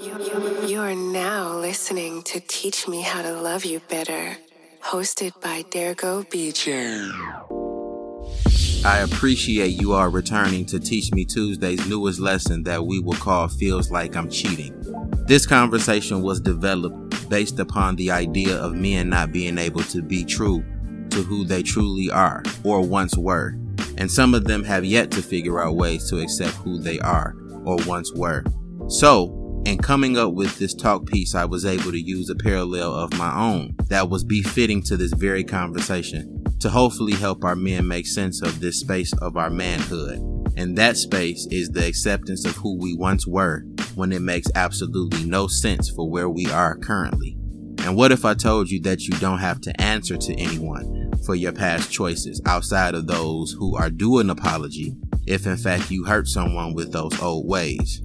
You are now listening to Teach Me How to Love You Better, hosted by Dergo Beecher. I appreciate you all returning to Teach Me Tuesday's newest lesson that we will call Feels Like I'm Cheating. This conversation was developed based upon the idea of men not being able to be true to who they truly are or once were, and some of them have yet to figure out ways to accept who they are or once were. So, in coming up with this talk piece, I was able to use a parallel of my own that was befitting to this very conversation to hopefully help our men make sense of this space of our manhood. And that space is the acceptance of who we once were when it makes absolutely no sense for where we are currently. And what if I told you that you don't have to answer to anyone for your past choices outside of those who are due an apology if in fact you hurt someone with those old ways?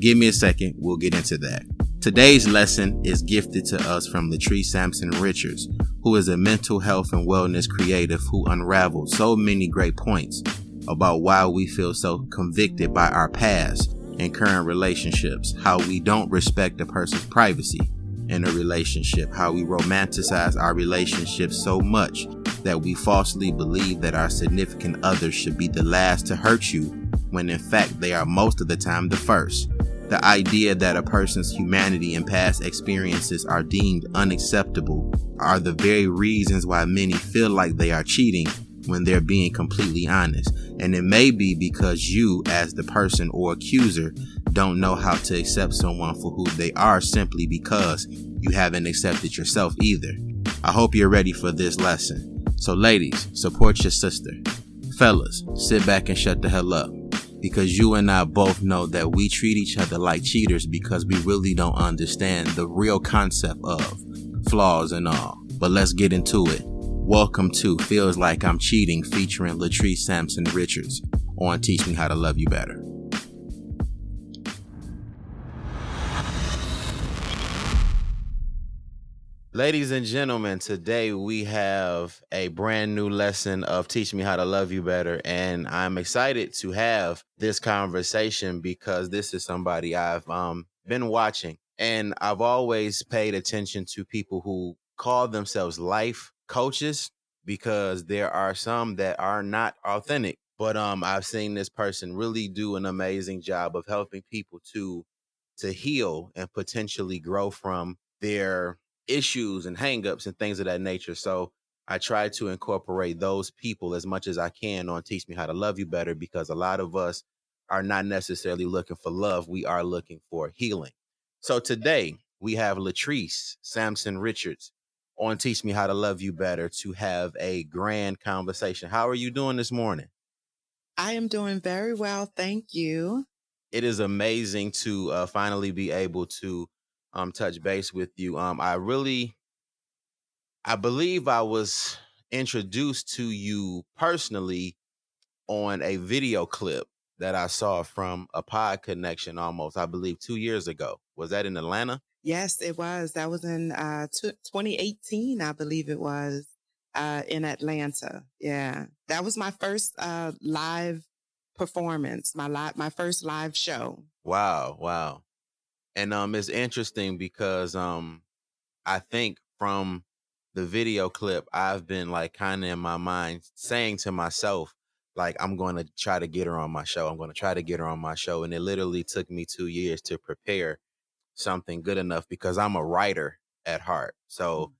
Give me a second, we'll get into that. Today's lesson is gifted to us from Latrice Sampson Richards, who is a mental health and wellness creative who unraveled so many great points about why we feel so convicted by our past and current relationships, how we don't respect a person's privacy in a relationship, how we romanticize our relationships so much that we falsely believe that our significant others should be the last to hurt you when in fact they are most of the time the first. The idea that a person's humanity and past experiences are deemed unacceptable are the very reasons why many feel like they are cheating when they're being completely honest. And it may be because you, as the person or accuser, don't know how to accept someone for who they are simply because you haven't accepted yourself either. I hope you're ready for this lesson. So, ladies, support your sister. Fellas, sit back and shut the hell up because you and I both know that we treat each other like cheaters because we really don't understand the real concept of flaws and all. But let's get into it. Welcome to Feels Like I'm Cheating featuring Latrice Sampson Richards on Teach Me How to Love You Better. Ladies and gentlemen, today we have a brand new lesson of Teach Me How to Love You Better. And I'm excited to have this conversation because this is somebody I've um, been watching. And I've always paid attention to people who call themselves life coaches because there are some that are not authentic. But um, I've seen this person really do an amazing job of helping people to to heal and potentially grow from their issues and hangups and things of that nature. So I try to incorporate those people as much as I can on Teach Me How to Love You Better because a lot of us are not necessarily looking for love. We are looking for healing. So today we have Latrice Sampson Richards on Teach Me How to Love You Better to have a grand conversation. How are you doing this morning? I am doing very well. Thank you. It is amazing to uh, finally be able to um touch base with you. Um I really I believe I was introduced to you personally on a video clip that I saw from a pod connection almost, I believe 2 years ago. Was that in Atlanta? Yes, it was. That was in uh 2018, I believe it was, uh in Atlanta. Yeah. That was my first uh live performance, my live my first live show. Wow, wow and um it's interesting because um I think from the video clip I've been like kind of in my mind saying to myself like I'm going to try to get her on my show. I'm going to try to get her on my show and it literally took me 2 years to prepare something good enough because I'm a writer at heart. So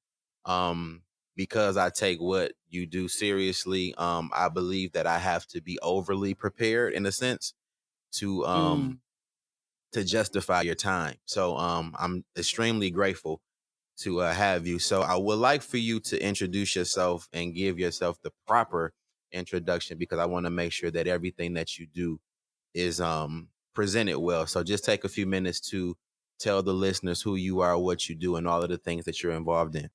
mm. um because I take what you do seriously, um I believe that I have to be overly prepared in a sense to um mm to justify your time. So um, I'm extremely grateful to uh, have you. So I would like for you to introduce yourself and give yourself the proper introduction because I want to make sure that everything that you do is um, presented well. So just take a few minutes to tell the listeners who you are, what you do, and all of the things that you're involved in.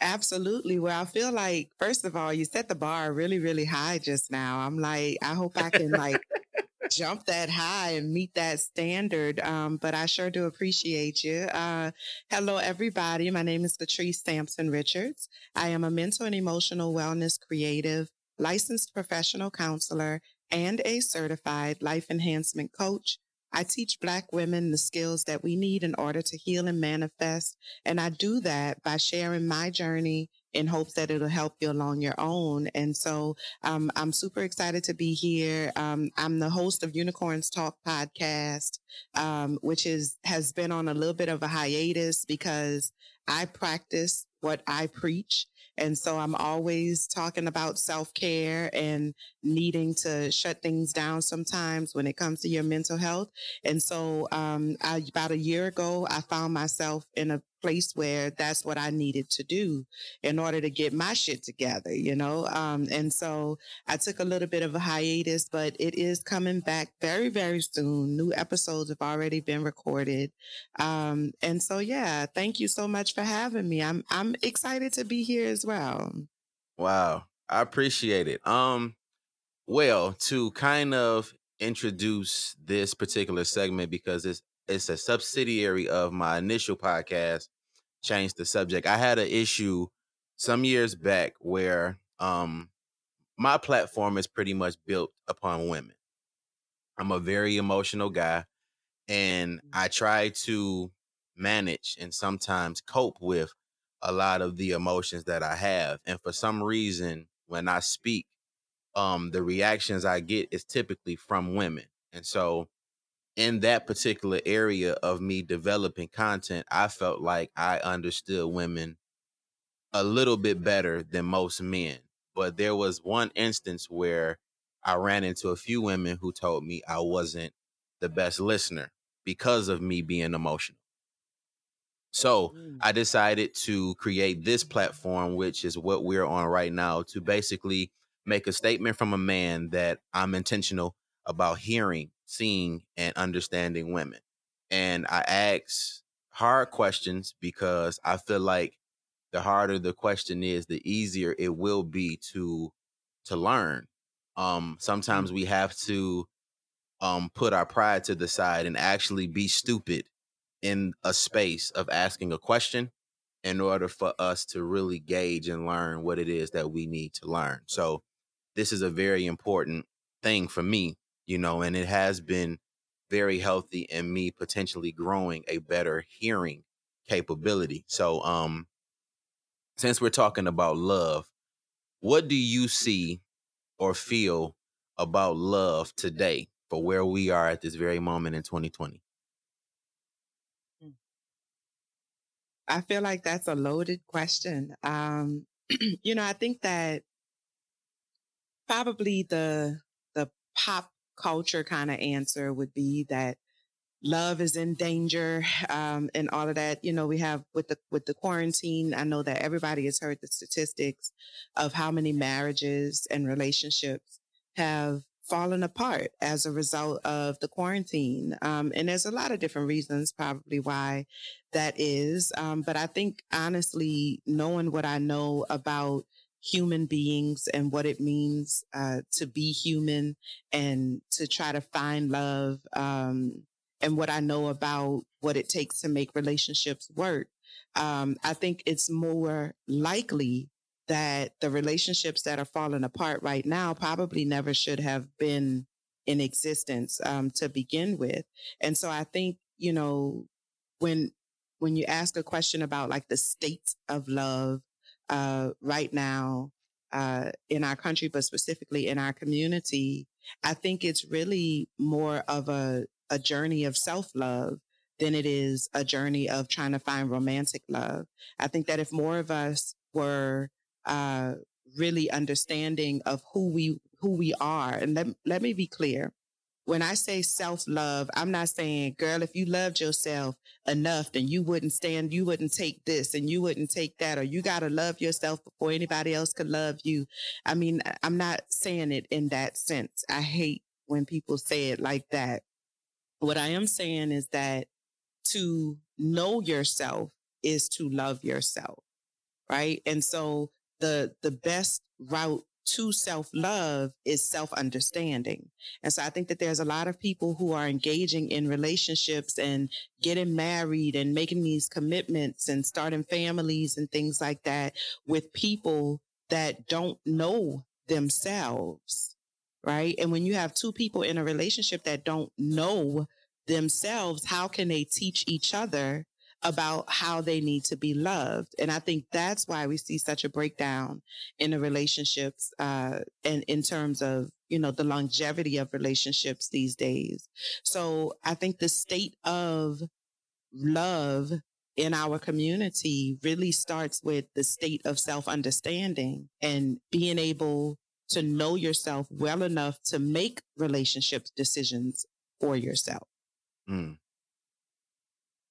Absolutely. Well, I feel like, first of all, you set the bar really, really high just now. I'm like, I hope I can like jump that high and meet that standard. Um, but I sure do appreciate you. Uh, hello, everybody. My name is Latrice Sampson Richards. I am a mental and emotional wellness creative, licensed professional counselor, and a certified life enhancement coach, I teach Black women the skills that we need in order to heal and manifest. And I do that by sharing my journey in hopes that it'll help you along your own. And so um, I'm super excited to be here. Um, I'm the host of Unicorns Talk podcast, um, which is has been on a little bit of a hiatus because I practice what I preach. And so I'm always talking about self care and needing to shut things down sometimes when it comes to your mental health. And so, um, I, about a year ago, I found myself in a place where that's what I needed to do in order to get my shit together, you know? Um, and so I took a little bit of a hiatus, but it is coming back very, very soon. New episodes have already been recorded. Um, and so, yeah, thank you so much for having me. I'm, I'm excited to be here as well. Wow. I appreciate it. Um, well, to kind of introduce this particular segment because it's it's a subsidiary of my initial podcast, Change the Subject. I had an issue some years back where um my platform is pretty much built upon women. I'm a very emotional guy and I try to manage and sometimes cope with a lot of the emotions that I have. And for some reason, when I speak, um, the reactions I get is typically from women. And so in that particular area of me developing content, I felt like I understood women a little bit better than most men. But there was one instance where I ran into a few women who told me I wasn't the best listener because of me being emotional. So mm. I decided to create this platform, which is what we're on right now, to basically make a statement from a man that I'm intentional about hearing seeing and understanding women. And I ask hard questions because I feel like the harder the question is, the easier it will be to to learn. Um, sometimes we have to um, put our pride to the side and actually be stupid in a space of asking a question in order for us to really gauge and learn what it is that we need to learn. So this is a very important thing for me you know, and it has been very healthy in me potentially growing a better hearing capability. So, um, since we're talking about love, what do you see or feel about love today for where we are at this very moment in 2020? Hmm. I feel like that's a loaded question. Um, you know, I think that probably the the pop culture kind of answer would be that love is in danger um, and all of that you know we have with the with the quarantine i know that everybody has heard the statistics of how many marriages and relationships have fallen apart as a result of the quarantine um, and there's a lot of different reasons probably why that is um, but i think honestly knowing what i know about human beings and what it means uh, to be human and to try to find love um, and what I know about what it takes to make relationships work. Um, I think it's more likely that the relationships that are falling apart right now probably never should have been in existence um, to begin with. And so I think, you know, when when you ask a question about like the state of love uh, right now uh, in our country, but specifically in our community, I think it's really more of a, a journey of self love than it is a journey of trying to find romantic love. I think that if more of us were uh, really understanding of who we who we are, and let let me be clear, when I say self love, I'm not saying, girl, if you loved yourself enough, then you wouldn't stand, you wouldn't take this and you wouldn't take that, or you got to love yourself before anybody else could love you. I mean, I'm not saying it in that sense. I hate when people say it like that. What I am saying is that to know yourself is to love yourself, right? And so the, the best route to self love is self understanding. And so I think that there's a lot of people who are engaging in relationships and getting married and making these commitments and starting families and things like that with people that don't know themselves. Right. And when you have two people in a relationship that don't know themselves, how can they teach each other about how they need to be loved? And I think that's why we see such a breakdown in the relationships, uh, and in terms of, you know, the longevity of relationships these days. So I think the state of love in our community really starts with the state of self understanding and being able to know yourself well enough to make relationship decisions for yourself. Mm.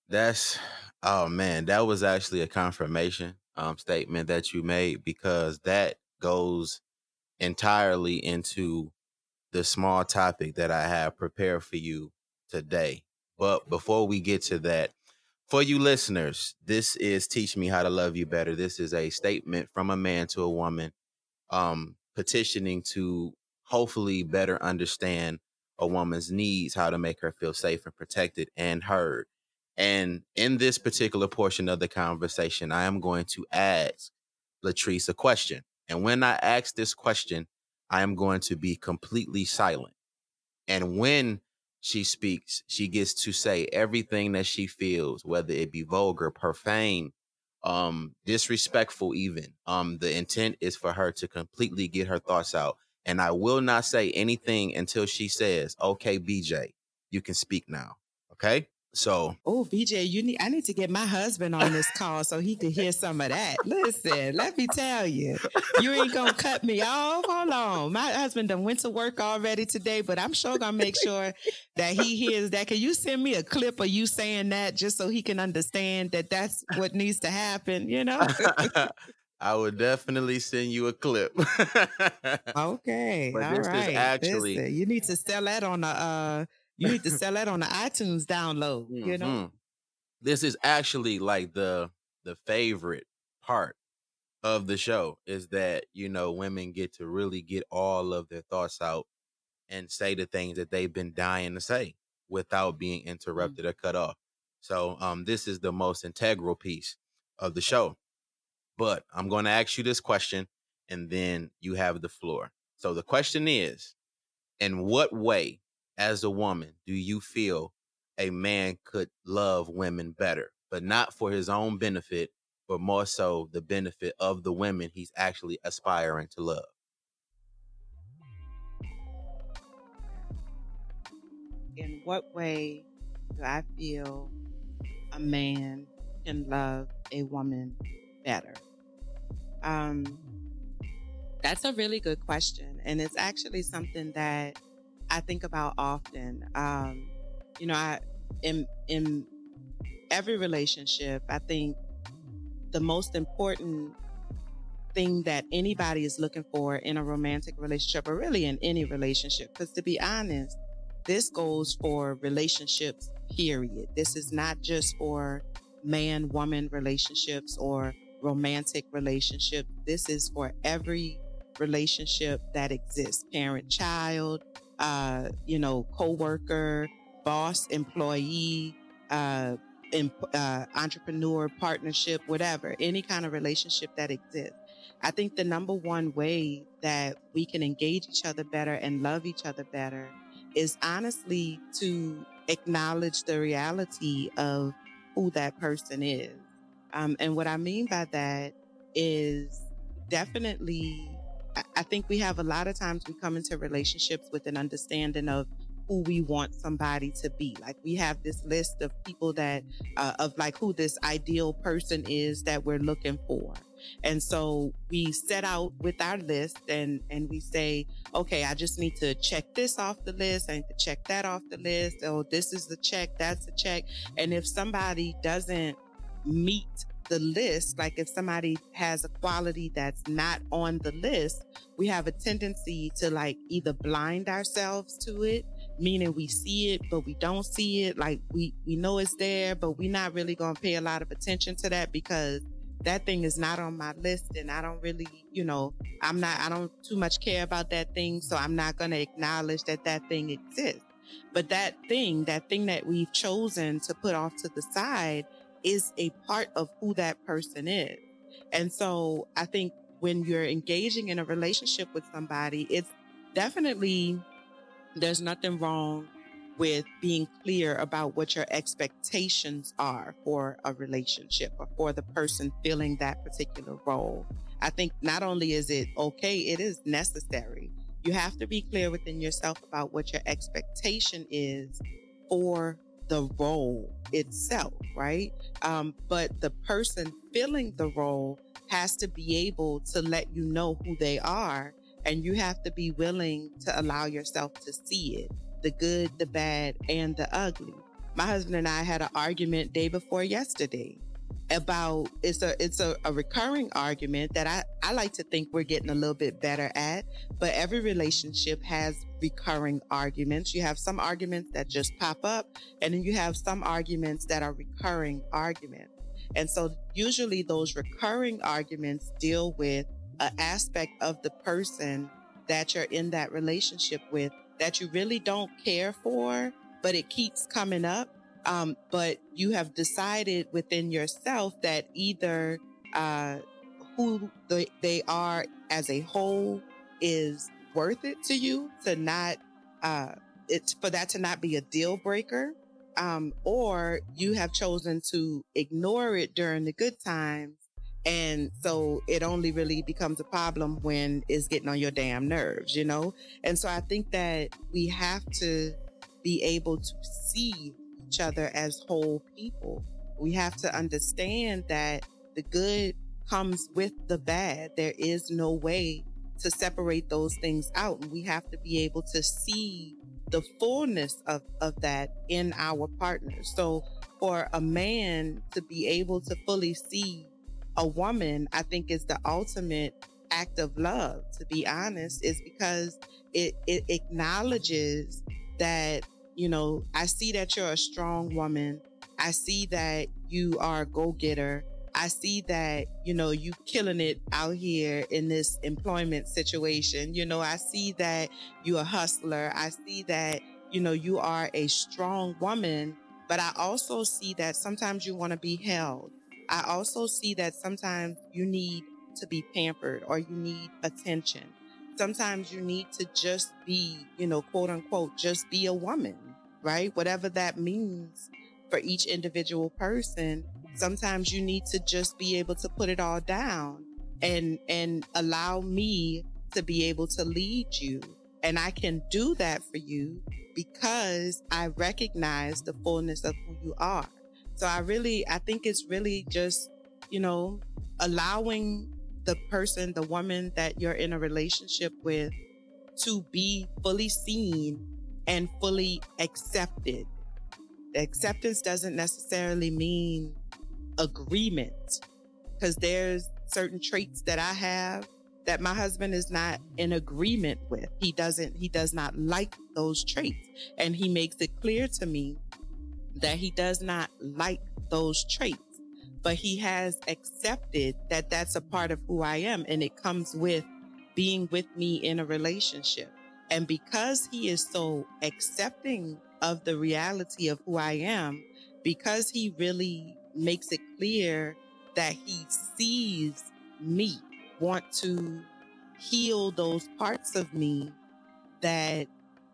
That's oh man, that was actually a confirmation um, statement that you made because that goes entirely into the small topic that I have prepared for you today. But before we get to that, for you listeners, this is Teach Me How to Love You Better. This is a statement from a man to a woman um, petitioning to hopefully better understand a woman's needs, how to make her feel safe and protected and heard. And in this particular portion of the conversation, I am going to ask Latrice a question. And when I ask this question, I am going to be completely silent. And when she speaks, she gets to say everything that she feels, whether it be vulgar, profane, um, disrespectful, even. Um, the intent is for her to completely get her thoughts out. And I will not say anything until she says, okay, BJ, you can speak now. Okay. So, oh, BJ, you need I need to get my husband on this call so he can hear some of that. Listen, let me tell you, you ain't gonna cut me off. Hold on, my husband done went to work already today, but I'm sure gonna make sure that he hears that. Can you send me a clip of you saying that just so he can understand that that's what needs to happen? You know. I would definitely send you a clip. okay, but all right. actually, Listen, you need to sell that on the uh, you need to sell that on the iTunes download. Mm-hmm. You know, mm-hmm. this is actually like the the favorite part of the show is that you know women get to really get all of their thoughts out and say the things that they've been dying to say without being mm. interrupted mm-hmm. or cut off. So um this is the most integral piece of the show. But I'm going to ask you this question and then you have the floor. So the question is in what way as a woman do you feel a man could love women better, but not for his own benefit, but more so the benefit of the women he's actually aspiring to love? In what way do I feel a man can love a woman better? Um, that's a really good question. And it's actually something that I think about often. Um, you know, I in in every relationship, I think the most important thing that anybody is looking for in a romantic relationship or really in any relationship because to be honest this goes for relationships period this is not just for man woman relationships or romantic relationships this is for every relationship that exists parent child uh, you know, coworker, boss, employee, uh, in, uh, entrepreneur, partnership, whatever, any kind of relationship that exists. I think the number one way that we can engage each other better and love each other better is honestly to acknowledge the reality of who that person is. Um, and what I mean by that is definitely I think we have a lot of times we come into relationships with an understanding of who we want somebody to be. Like we have this list of people that, uh, of like who this ideal person is that we're looking for. And so we set out with our list and, and we say, okay, I just need to check this off the list. I need to check that off the list. Oh, this is the check. That's the check. And if somebody doesn't meet the list, like if somebody has a quality that's not on the list, we have a tendency to like either blind ourselves to it, meaning we see it, but we don't see it. Like we, we know it's there, but we're not really going to pay a lot of attention to that because that thing is not on my list and I don't really, you know, I'm not, I don't too much care about that thing. So I'm not going to acknowledge that that thing exists. But that thing, that thing that we've chosen to put off to the side is a part of who that person is. And so I think when you're engaging in a relationship with somebody, it's definitely, there's nothing wrong with being clear about what your expectations are for a relationship or for the person filling that particular role. I think not only is it okay, it is necessary. You have to be clear within yourself about what your expectation is for the role itself, right? Um, but the person filling the role has to be able to let you know who they are, and you have to be willing to allow yourself to see it the good, the bad, and the ugly. My husband and I had an argument day before yesterday about it's a it's a, a recurring argument that I, I like to think we're getting a little bit better at but every relationship has recurring arguments. You have some arguments that just pop up and then you have some arguments that are recurring arguments. And so usually those recurring arguments deal with an aspect of the person that you're in that relationship with that you really don't care for but it keeps coming up um, but you have decided within yourself that either uh, who the, they are as a whole is worth it to you to not uh, it's for that to not be a deal breaker um, or you have chosen to ignore it during the good times and so it only really becomes a problem when it's getting on your damn nerves you know? And so i think that we have to be able to see each other as whole people. We have to understand that the good comes with the bad. There is no way to separate those things out. And we have to be able to see the fullness of, of that in our partners. So for a man to be able to fully see a woman, I think is the ultimate act of love, to be honest, is because it, it acknowledges that you know, I see that you're a strong woman. I see that you are a go getter. I see that, you know, you killing it out here in this employment situation. You know, I see that you're a hustler. I see that, you know, you are a strong woman, but I also see that sometimes you want to be held. I also see that sometimes you need to be pampered or you need attention. Sometimes you need to just be, you know, quote unquote, just be a woman right? Whatever that means for each individual person. Sometimes you need to just be able to put it all down and and allow me to be able to lead you. And I can do that for you because I recognize the fullness of who you are. So I really I think it's really just, you know, allowing the person, the woman that you're in a relationship with to be fully seen and fully accepted. Acceptance doesn't necessarily mean agreement because there's certain traits that I have that my husband is not in agreement with. He doesn't, he does not like those traits. And he makes it clear to me that he does not like those traits, but he has accepted that that's a part of who I am. And it comes with being with me in a relationship. And because he is so accepting of the reality of who I am, because he really makes it clear that he sees me, want to heal those parts of me that,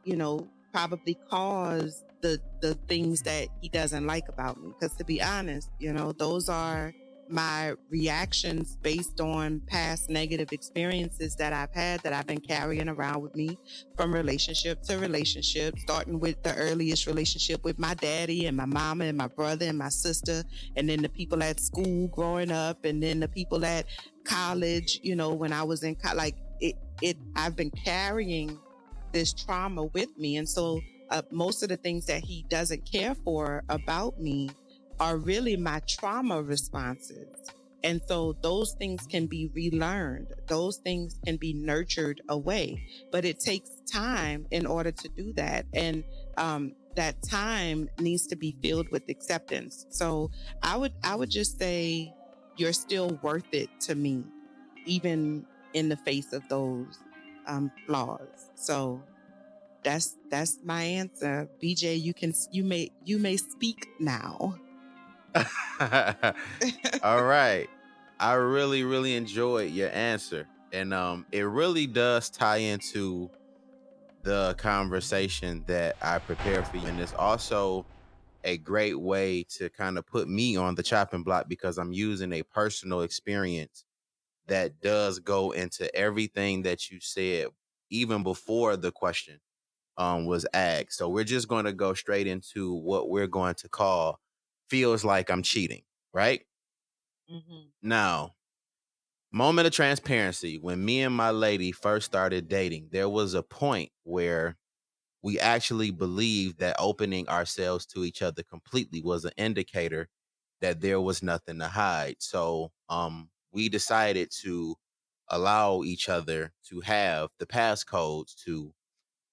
you know, probably cause the the things that he doesn't like about me. Because to be honest, you know, those are my reactions based on past negative experiences that I've had that I've been carrying around with me from relationship to relationship, starting with the earliest relationship with my daddy and my mama and my brother and my sister, and then the people at school growing up, and then the people at college, you know, when I was in college, like it, it, I've been carrying this trauma with me. And so uh, most of the things that he doesn't care for about me are really my trauma responses. And so those things can be relearned. Those things can be nurtured away, but it takes time in order to do that. And, um, that time needs to be filled with acceptance. So I would, I would just say you're still worth it to me, even in the face of those, um, flaws. So that's, that's my answer. BJ, you can, you may, you may speak now. All right. I really, really enjoyed your answer. And um, it really does tie into the conversation that I prepared for you. And it's also a great way to kind of put me on the chopping block because I'm using a personal experience that does go into everything that you said, even before the question um, was asked. So we're just going to go straight into what we're going to call feels like I'm cheating, right? Mm-hmm. Now, moment of transparency. When me and my lady first started dating, there was a point where we actually believed that opening ourselves to each other completely was an indicator that there was nothing to hide. So, um, we decided to allow each other to have the passcodes to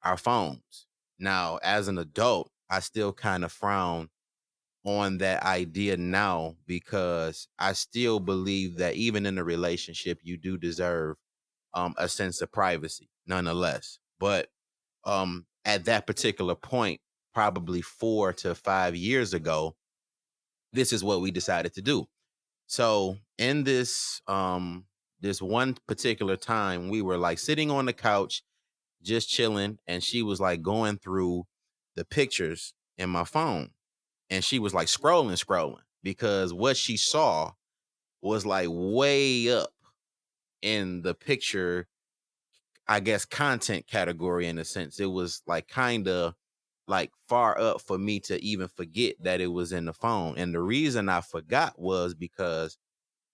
our phones. Now, as an adult, I still kind of frown on that idea now because I still believe that even in a relationship, you do deserve um, a sense of privacy, nonetheless. But um, at that particular point, probably four to five years ago, this is what we decided to do. So in this um this one particular time, we were like sitting on the couch, just chilling, and she was like going through the pictures in my phone and she was like scrolling, scrolling because what she saw was like way up in the picture, I guess, content category in a sense. It was like kind of like far up for me to even forget that it was in the phone. And the reason I forgot was because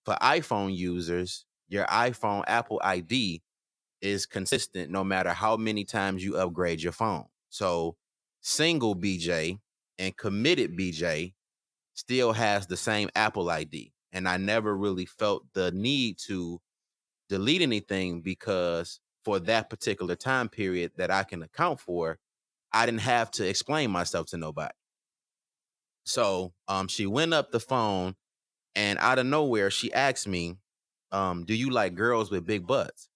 for iPhone users, your iPhone Apple ID is consistent no matter how many times you upgrade your phone. So single BJ and committed BJ still has the same Apple ID. And I never really felt the need to delete anything because for that particular time period that I can account for, I didn't have to explain myself to nobody. So um, she went up the phone and out of nowhere she asked me, um, do you like girls with big butts?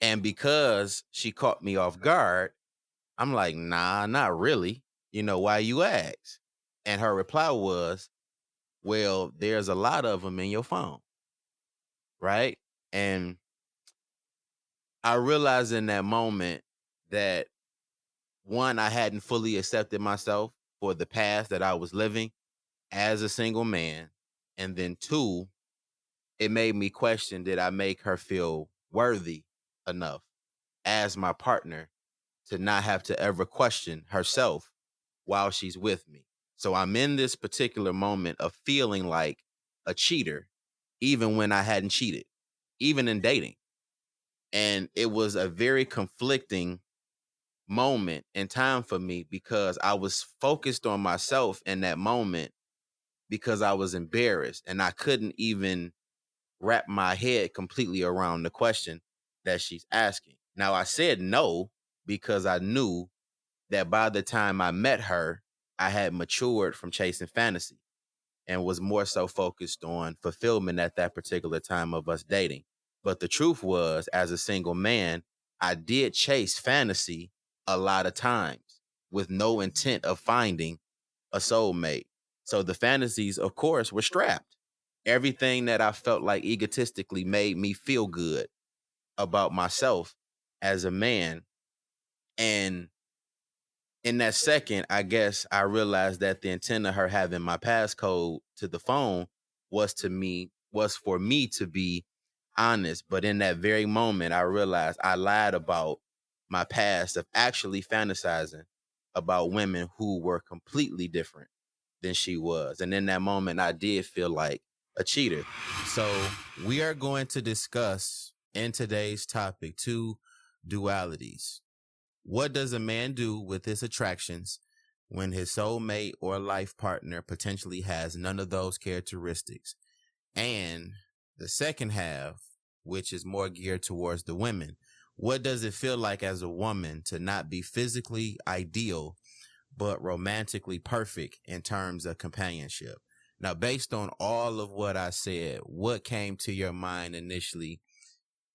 And because she caught me off guard, I'm like, nah, not really you know, why you ask? And her reply was, well, there's a lot of them in your phone. Right. And I realized in that moment that one, I hadn't fully accepted myself for the past that I was living as a single man. And then two, it made me question did I make her feel worthy enough as my partner to not have to ever question herself while she's with me. So I'm in this particular moment of feeling like a cheater, even when I hadn't cheated, even in dating. And it was a very conflicting moment in time for me because I was focused on myself in that moment because I was embarrassed and I couldn't even wrap my head completely around the question that she's asking. Now I said no because I knew that by the time I met her, I had matured from chasing fantasy and was more so focused on fulfillment at that particular time of us dating. But the truth was, as a single man, I did chase fantasy a lot of times with no intent of finding a soulmate. So the fantasies, of course, were strapped. Everything that I felt like egotistically made me feel good about myself as a man. And in that second, I guess I realized that the intent of her having my passcode to the phone was to me was for me to be honest. But in that very moment, I realized I lied about my past of actually fantasizing about women who were completely different than she was. And in that moment, I did feel like a cheater. So we are going to discuss in today's topic two dualities what does a man do with his attractions when his soulmate or life partner potentially has none of those characteristics? And the second half, which is more geared towards the women, what does it feel like as a woman to not be physically ideal, but romantically perfect in terms of companionship? Now, based on all of what I said, what came to your mind initially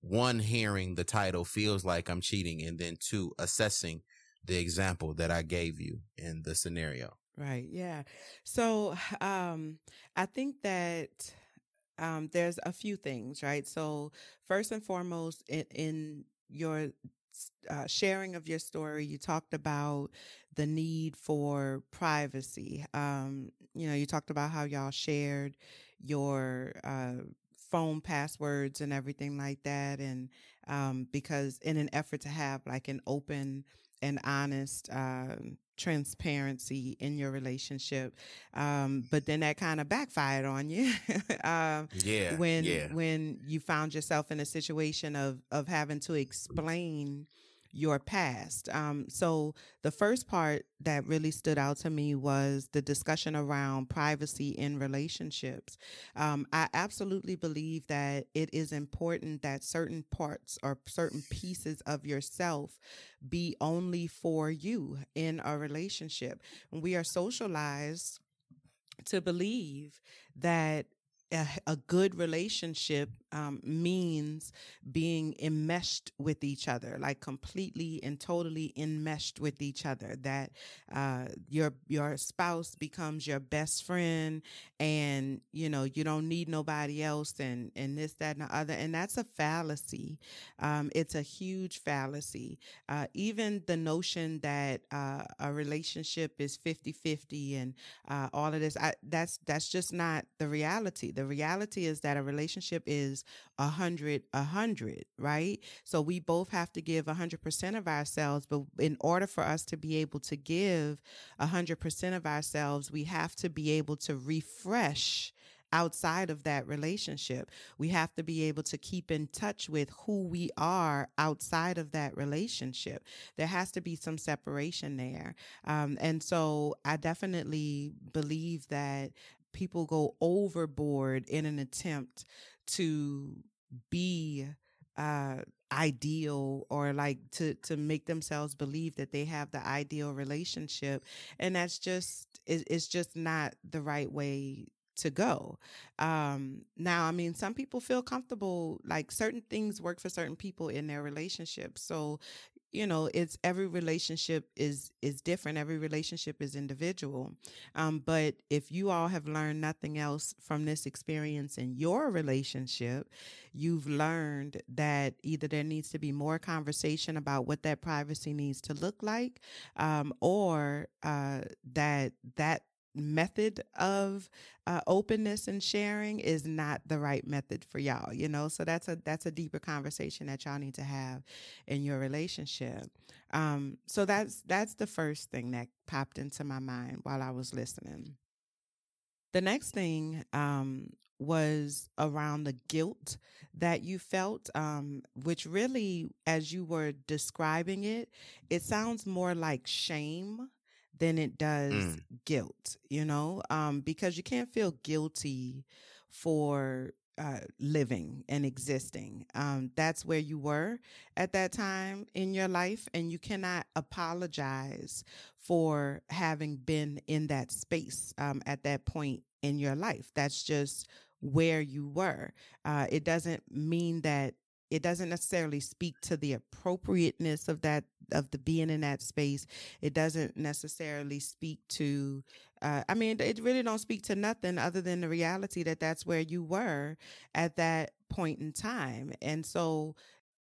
one hearing the title feels like I'm cheating and then two assessing the example that I gave you in the scenario. Right. Yeah. So um I think that um there's a few things, right? So first and foremost in, in your uh, sharing of your story, you talked about the need for privacy. Um, you know, you talked about how y'all shared your uh, phone passwords and everything like that, and um, because in an effort to have like an open and honest uh, transparency in your relationship um, but then that kind of backfired on you um, yeah when yeah. when you found yourself in a situation of of having to explain your past. Um, so the first part that really stood out to me was the discussion around privacy in relationships. Um, I absolutely believe that it is important that certain parts or certain pieces of yourself be only for you in a relationship. We are socialized to believe that a, a, good relationship um, means being enmeshed with each other, like completely and totally enmeshed with each other. That uh, your your spouse becomes your best friend, and you know you don't need nobody else, and and this that and the other, and that's a fallacy. Um, it's a huge fallacy. Uh, even the notion that uh, a relationship is 50-50 and uh, all of this, I, that's that's just not the reality. The reality is that a relationship is a hundred, a hundred, right? So we both have to give a hundred percent of ourselves, but in order for us to be able to give a hundred percent of ourselves, we have to be able to refresh outside of that relationship. We have to be able to keep in touch with who we are outside of that relationship. There has to be some separation there. Um, and so I definitely believe that people go overboard in an attempt to be uh ideal or like to to make themselves believe that they have the ideal relationship and that's just it, it's just not the right way to go. Um, now, I mean, some people feel comfortable, like certain things work for certain people in their relationships. So, you know it's every relationship is is different every relationship is individual um, but if you all have learned nothing else from this experience in your relationship you've learned that either there needs to be more conversation about what that privacy needs to look like um, or uh, that that method of uh, openness and sharing is not the right method for y'all you know? So that's a that's a deeper conversation that y'all need to have in your relationship. Um so that's that's the first thing that popped into my mind while i was listening. The next thing um was around the guilt that you felt, um, which really, as you were describing it, it sounds more like shame than it does mm. guilt, you know, um, because you can't feel guilty for uh, living and existing. Um, that's where you were at that time in your life, and you cannot apologize for having been in that space um, at that point in your life. That's just where you were. Uh, it doesn't mean that it doesn't necessarily speak to the appropriateness of that of the being in that space. It doesn't necessarily speak to uh, i mean it really don't speak to nothing other than the reality that that's where you were at that point in time. And so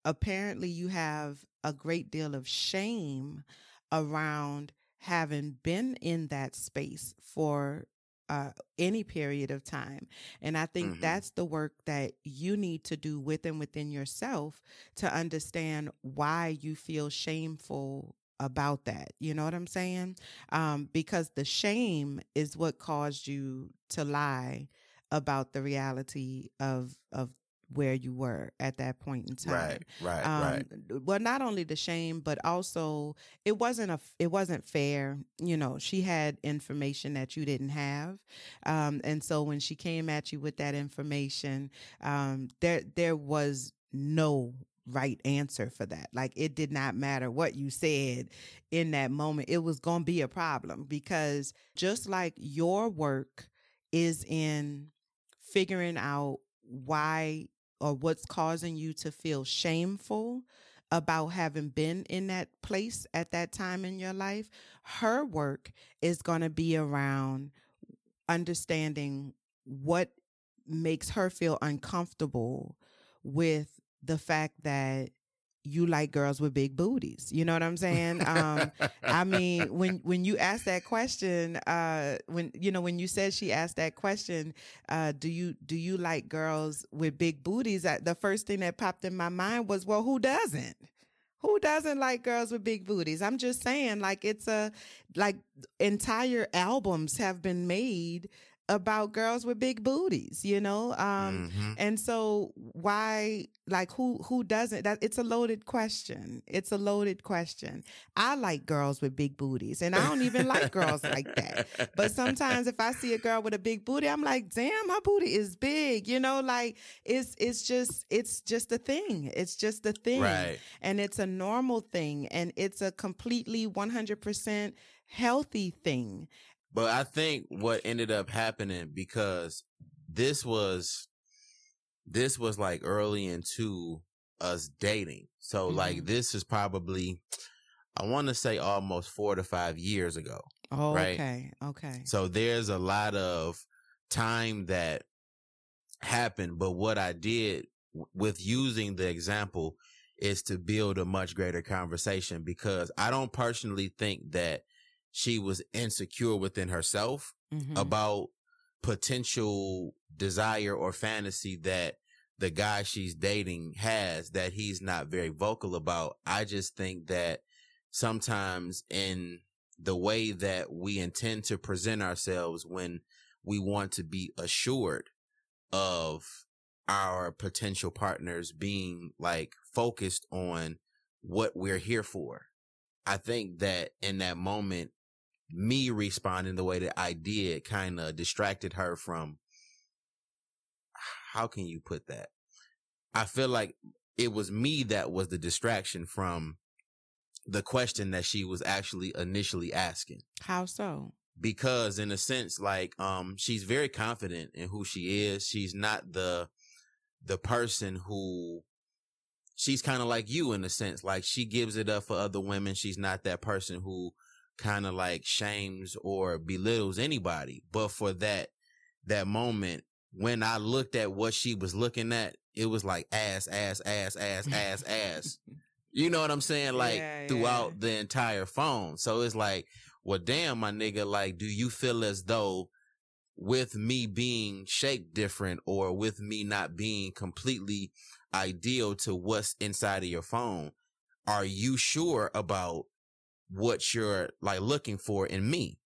apparently you have a great deal of shame around having been in that space for uh, any period of time. And I think mm-hmm. that's the work that you need to do within within yourself to understand why you feel shameful about that. You know what I'm saying? Um, because the shame is what caused you to lie about the reality of of where you were at that point in time. Right, right, um, right. Well, not only the shame, but also it wasn't a it wasn't fair. You know, she had information that you didn't have, um, and so when she came at you with that information, um, there there was no right answer for that. Like it did not matter what you said in that moment. It was going to be a problem because just like your work is in figuring out why or what's causing you to feel shameful about having been in that place at that time in your life, her work is going to be around understanding what makes her feel uncomfortable with the fact that you like girls with big booties. You know what I'm saying? Um, I mean, when when you ask that question, uh, when you know when you said she asked that question, uh, do you do you like girls with big booties? I, the first thing that popped in my mind was, well, who doesn't? Who doesn't like girls with big booties? I'm just saying, like it's a like entire albums have been made about girls with big booties, you know? Um, mm-hmm. and so why, like, who, who doesn't that it's a loaded question. It's a loaded question. I like girls with big booties and I don't even like girls like that. But sometimes if I see a girl with a big booty, I'm like, damn, my booty is big, you know, like it's, it's just, it's just a thing. It's just a thing. Right. And it's a normal thing and it's a completely 100% healthy thing. But I think what ended up happening because this was this was like early into us dating. So mm-hmm. like this is probably I want to say almost 4 to 5 years ago. Oh, right? okay. Okay. So there's a lot of time that happened, but what I did with using the example is to build a much greater conversation because I don't personally think that she was insecure within herself mm-hmm. about potential desire or fantasy that the guy she's dating has that he's not very vocal about. I just think that sometimes in the way that we intend to present ourselves when we want to be assured of our potential partners being like focused on what we're here for. I think that in that moment, me responding the way that I did kind of distracted her from how can you put that? I feel like it was me that was the distraction from the question that she was actually initially asking. How so? Because in a sense, like, um, she's very confident in who she is. She's not the, the person who she's kind of like you in a sense. Like she gives it up for other women. She's not that person who kind of like shames or belittles anybody. But for that, that moment, when I looked at what she was looking at, it was like ass, ass, ass, ass, ass, ass. You know what I'm saying? Like yeah, throughout the entire phone. So it's like, well, damn, my nigga, like, do you feel as though with me being shaped different or with me not being completely ideal to what's inside of your phone, are you sure about what you're like looking for in me.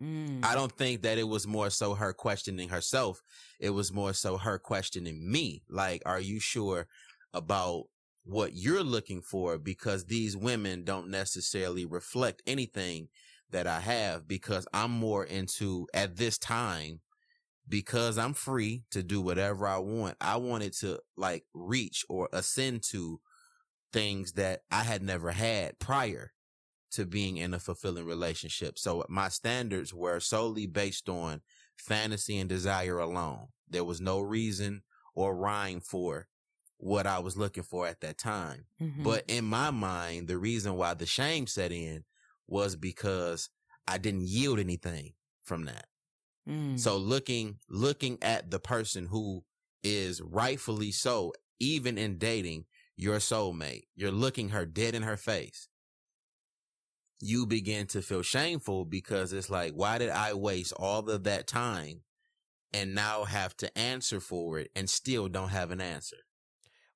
Mm. I don't think that it was more so her questioning herself. It was more so her questioning me. Like, are you sure about what you're looking for? Because these women don't necessarily reflect anything that I have because I'm more into at this time because I'm free to do whatever I want. I wanted to like reach or ascend to things that I had never had prior to being in a fulfilling relationship. So my standards were solely based on fantasy and desire alone. There was no reason or rhyme for what I was looking for at that time. Mm-hmm. But in my mind, the reason why the shame set in was because I didn't yield anything from that. Mm. So looking, looking at the person who is rightfully so, even in dating your soulmate, you're looking her dead in her face you begin to feel shameful because it's like, why did I waste all of that time and now have to answer for it and still don't have an answer?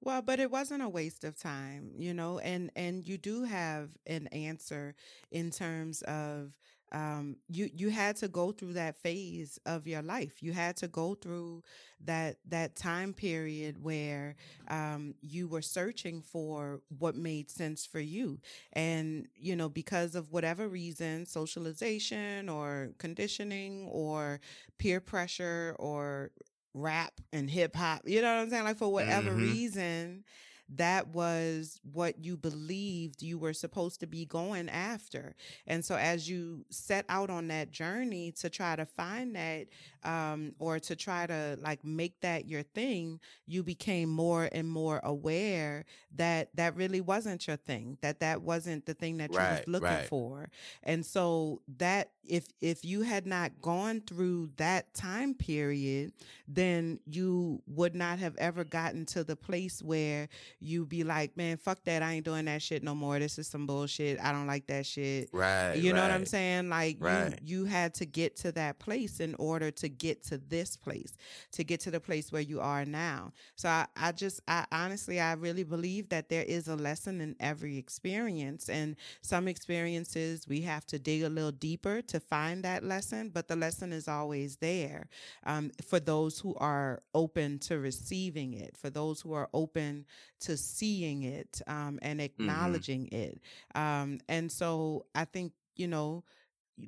Well, but it wasn't a waste of time, you know, and, and you do have an answer in terms of um, you you had to go through that phase of your life. You had to go through that that time period where um, you were searching for what made sense for you, and you know because of whatever reason, socialization or conditioning or peer pressure or rap and hip hop, you know what I'm saying? Like for whatever mm-hmm. reason that was what you believed you were supposed to be going after. And so as you set out on that journey to try to find that, um, or to try to like make that your thing, you became more and more aware that that really wasn't your thing, that that wasn't the thing that you right, was looking right. for. And so that if, if you had not gone through that time period, then you would not have ever gotten to the place where you be like, man, fuck that. I ain't doing that shit no more. This is some bullshit. I don't like that shit. Right. You know right. what I'm saying? Like Right. you, you had to get to that place in order to get to this place, to get to the place where you are now. So I, I just, I honestly, I really believe that there is a lesson in every experience. And some experiences we have to dig a little deeper to find that lesson, but the lesson is always there um, for those who are open to receiving it, for those who are open to seeing it um, and acknowledging it. Um, and so I think, you know,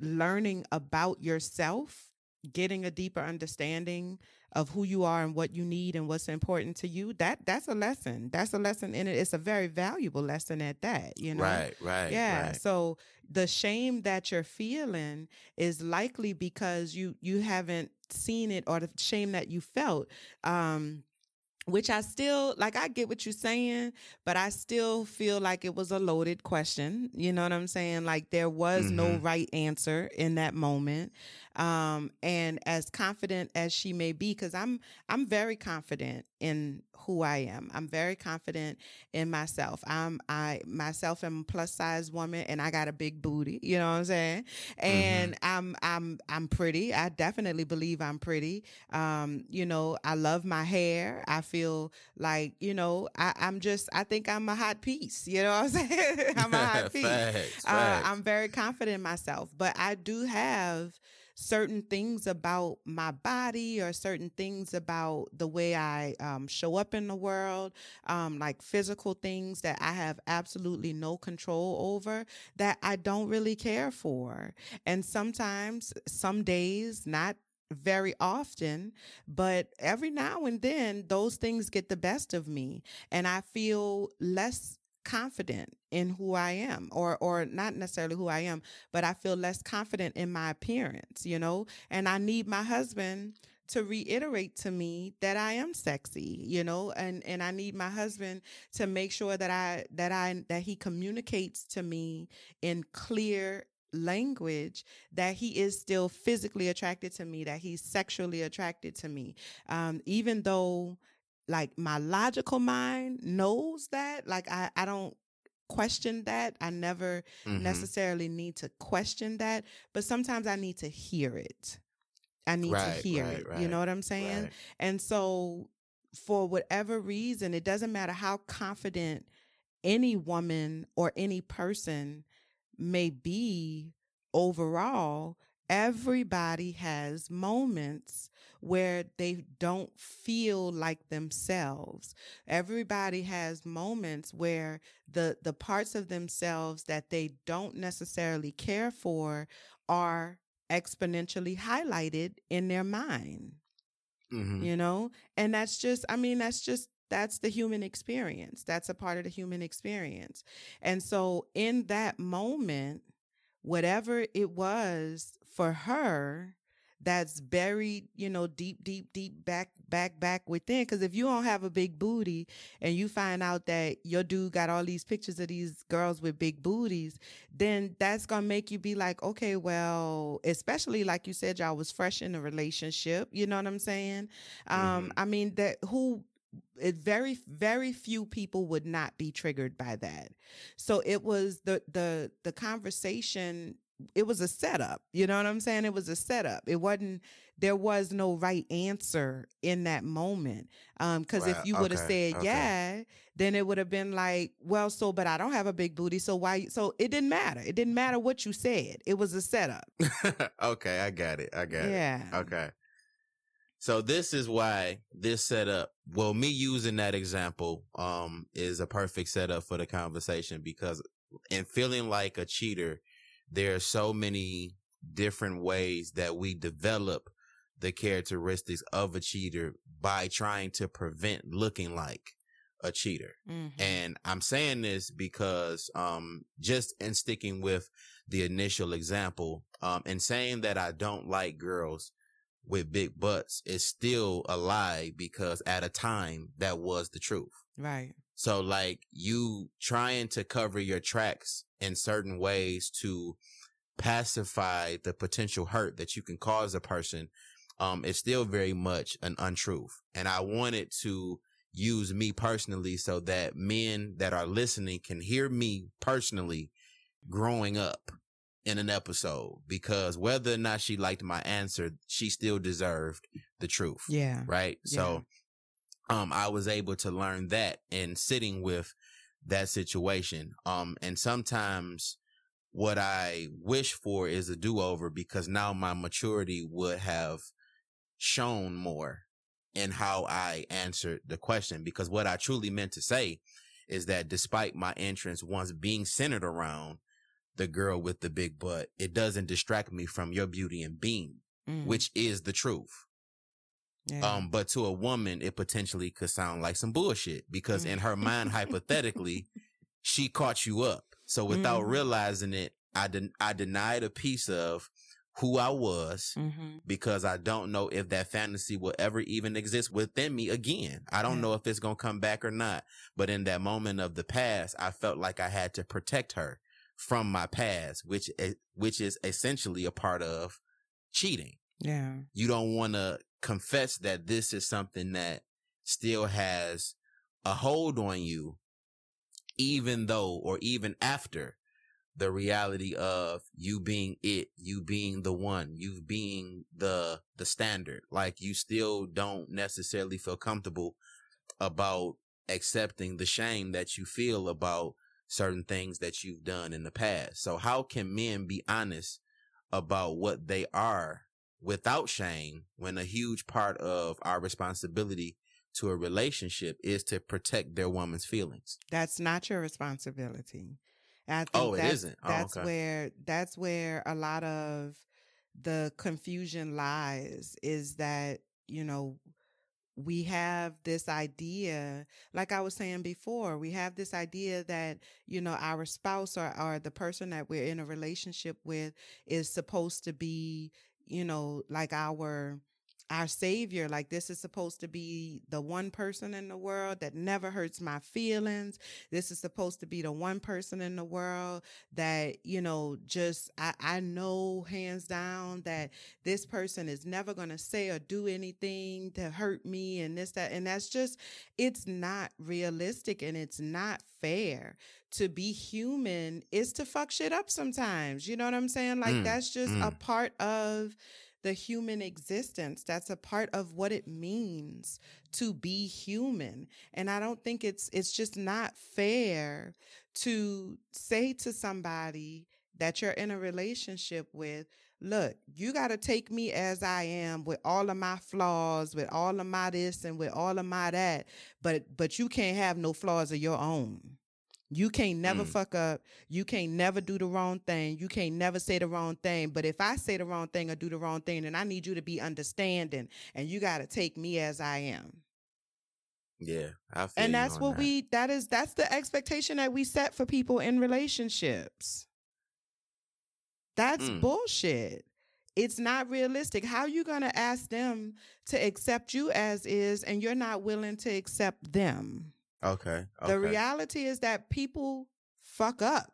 learning about yourself, getting a deeper understanding of who you are and what you need and what's important to you, that that's a lesson. That's a lesson in it. It's a very valuable lesson at that, you know. Right. Right. Yeah. Right. So the shame that you're feeling is likely because you you haven't seen it or the shame that you felt um which I still like I get what you're saying, but I still feel like it was a loaded question. You know what I'm saying? Like there was no Mhm. right answer in that moment. Um and as confident as she may be cuz I'm I'm very confident in who I am. I'm very confident in myself. I'm I myself am a plus size woman and I got a big booty, you know what I'm saying? And I'm I'm I'm pretty. I definitely believe I'm pretty. Um, you know, I love my hair. I feel like, you know, I, I'm just I think I'm a hot piece. You know what I'm saying? I'm a hot piece. Facts, Uh, facts. I'm very confident in myself, but I do have certain things about my body or certain things about the way I um, show up in the world, um, like physical things that I have absolutely no control over that I don't really care for. And sometimes, some days, not very often, but every now and then those things get the best of me and I feel less confident in who I am or or not necessarily who I am, but I feel less confident in my appearance, you know? And I need my husband to reiterate to me that I am sexy, you know, and and I need my husband to make sure that I that I that he communicates to me in clear language that he is still physically attracted to me, that he's sexually attracted to me. Um, even though like my logical mind knows that, like I, I don't question that. I never Mhm. necessarily need to question that, but sometimes I need to hear it. I need Right, to hear right, it. You know what I'm saying? Right. And so, for whatever reason, it doesn't matter how confident any woman or any person may be overall, everybody has moments where they don't feel like themselves. Everybody has moments where the the parts of themselves that they don't necessarily care for are exponentially highlighted in their mind Mhm. you know and that's just i mean that's just that's the human experience that's a part of the human experience and so in that moment whatever it was for her that's buried you know deep deep deep back back back within because if you don't have a big booty and you find out that your dude got all these pictures of these girls with big booties then that's gonna make you be like okay well especially like you said y'all was fresh in a relationship you know what i'm saying um Mhm. i mean that who it very very few people would not be triggered by that so it was the the the conversation it was a setup you know what i'm saying it was a setup it wasn't there was no right answer in that moment um because if you would have okay, said okay. yeah then it would have been like well so but i don't have a big booty so why so it didn't matter it didn't matter what you said it was a setup okay, I got it. I got it. yeah Okay. So this is why this setup, well, me using that example, um, is a perfect setup for the conversation because in feeling like a cheater, there are so many different ways that we develop the characteristics of a cheater by trying to prevent looking like a cheater. Mhm. And I'm saying this because, um, just in sticking with the initial example, um, and saying that I don't like girls with big butts is still a lie because at a time that was the truth. right So like you trying to cover your tracks in certain ways to pacify the potential hurt that you can cause a person, um, is still very much an untruth. And I wanted to use me personally so that men that are listening can hear me personally growing up in an episode because whether or not she liked my answer, she still deserved the truth. Yeah. Right. Yeah. So, um, I was able to learn that and sitting with that situation. Um, and sometimes what I wish for is a do over because now my maturity would have shown more in how I answered the question. Because what I truly meant to say is that despite my entrance once being centered around the girl with the big butt, it doesn't distract me from your beauty and being, mm. which is the truth. Yeah. Um, but to a woman, it potentially could sound like some bullshit because mm. in her mind, hypothetically, she caught you up. So without mm. realizing it, I den- I denied a piece of who I was mm-hmm. because I don't know if that fantasy will ever even exist within me again. I don't yeah. know if it's going to come back or not. But in that moment of the past, I felt like I had to protect her from my past, which, which is essentially a part of cheating. Yeah. You don't want to confess that this is something that still has a hold on you, even though or even after the reality of you being it, you being the one, you being the, the standard. Like you still don't necessarily feel comfortable about accepting the shame that you feel about certain things that you've done in the past. So how can men be honest about what they are without shame when a huge part of our responsibility to a relationship is to protect their woman's feelings? That's not your responsibility. I think oh, it that's, isn't. Oh, that's okay. where that's where a lot of the confusion lies. Is that you know we have this idea, like I was saying before, we have this idea that, you know, our spouse or, or the person that we're in a relationship with is supposed to be, you know, like our our savior like this is supposed to be the one person in the world that never hurts my feelings. This is supposed to be the one person in the world that you know just i, I know hands down that this person is never going to say or do anything to hurt me and this that and that's just it's not realistic and it's not fair. To be human is to fuck shit up sometimes you know what i'm saying? Like mm, that's just mm. a part of the human existence. That's a part of what it means to be human. And I don't think it's it's just not fair to say to somebody that you're in a relationship with, look, you got to take me as I am with all of my flaws, with all of my this and with all of my that, but but you can't have no flaws of your own. You can't never mm. fuck up. You can't never do the wrong thing. You can't never say the wrong thing. But if I say the wrong thing or do the wrong thing, then I need you to be understanding and you got to take me as I am. Yeah. and that's what that. we, that is, that's the expectation that we set for people in relationships. That's mm. bullshit. It's not realistic. How are you going to ask them to accept you as is and you're not willing to accept them? Okay, okay. The reality is that people fuck up.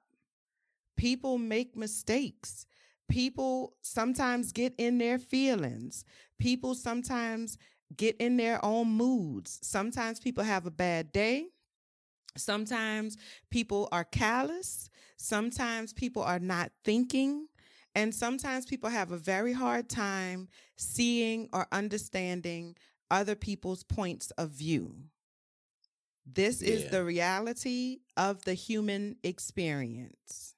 People make mistakes. People sometimes get in their feelings. People sometimes get in their own moods. Sometimes people have a bad day. Sometimes people are callous. Sometimes people are not thinking. And sometimes people have a very hard time seeing or understanding other people's points of view. This yeah. is the reality of the human experience.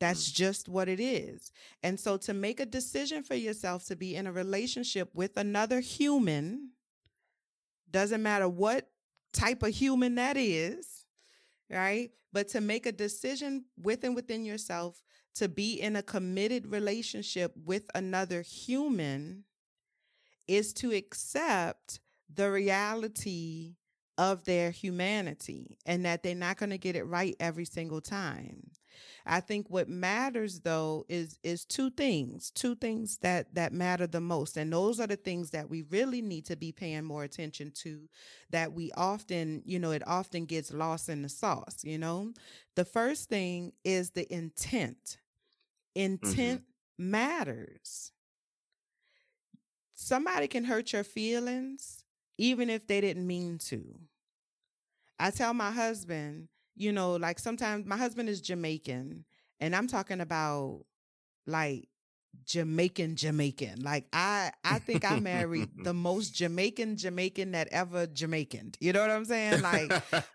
That's mm. just what it is. And so to make a decision for yourself to be in a relationship with another human, doesn't matter what type of human that is, right? But to make a decision within within yourself to be in a committed relationship with another human is to accept the reality of their humanity and that they're not going to get it right every single time. I think what matters though is is two things, two things that that matter the most and those are the things that we really need to be paying more attention to that we often, you know, it often gets lost in the sauce, you know? The first thing is the intent. Intent mm-hmm. matters. Somebody can hurt your feelings even if they didn't mean to. I tell my husband, you know, like sometimes my husband is Jamaican, and I'm talking about like Jamaican Jamaican. Like I I think I married the most Jamaican Jamaican that ever Jamaican. You know what I'm saying? Like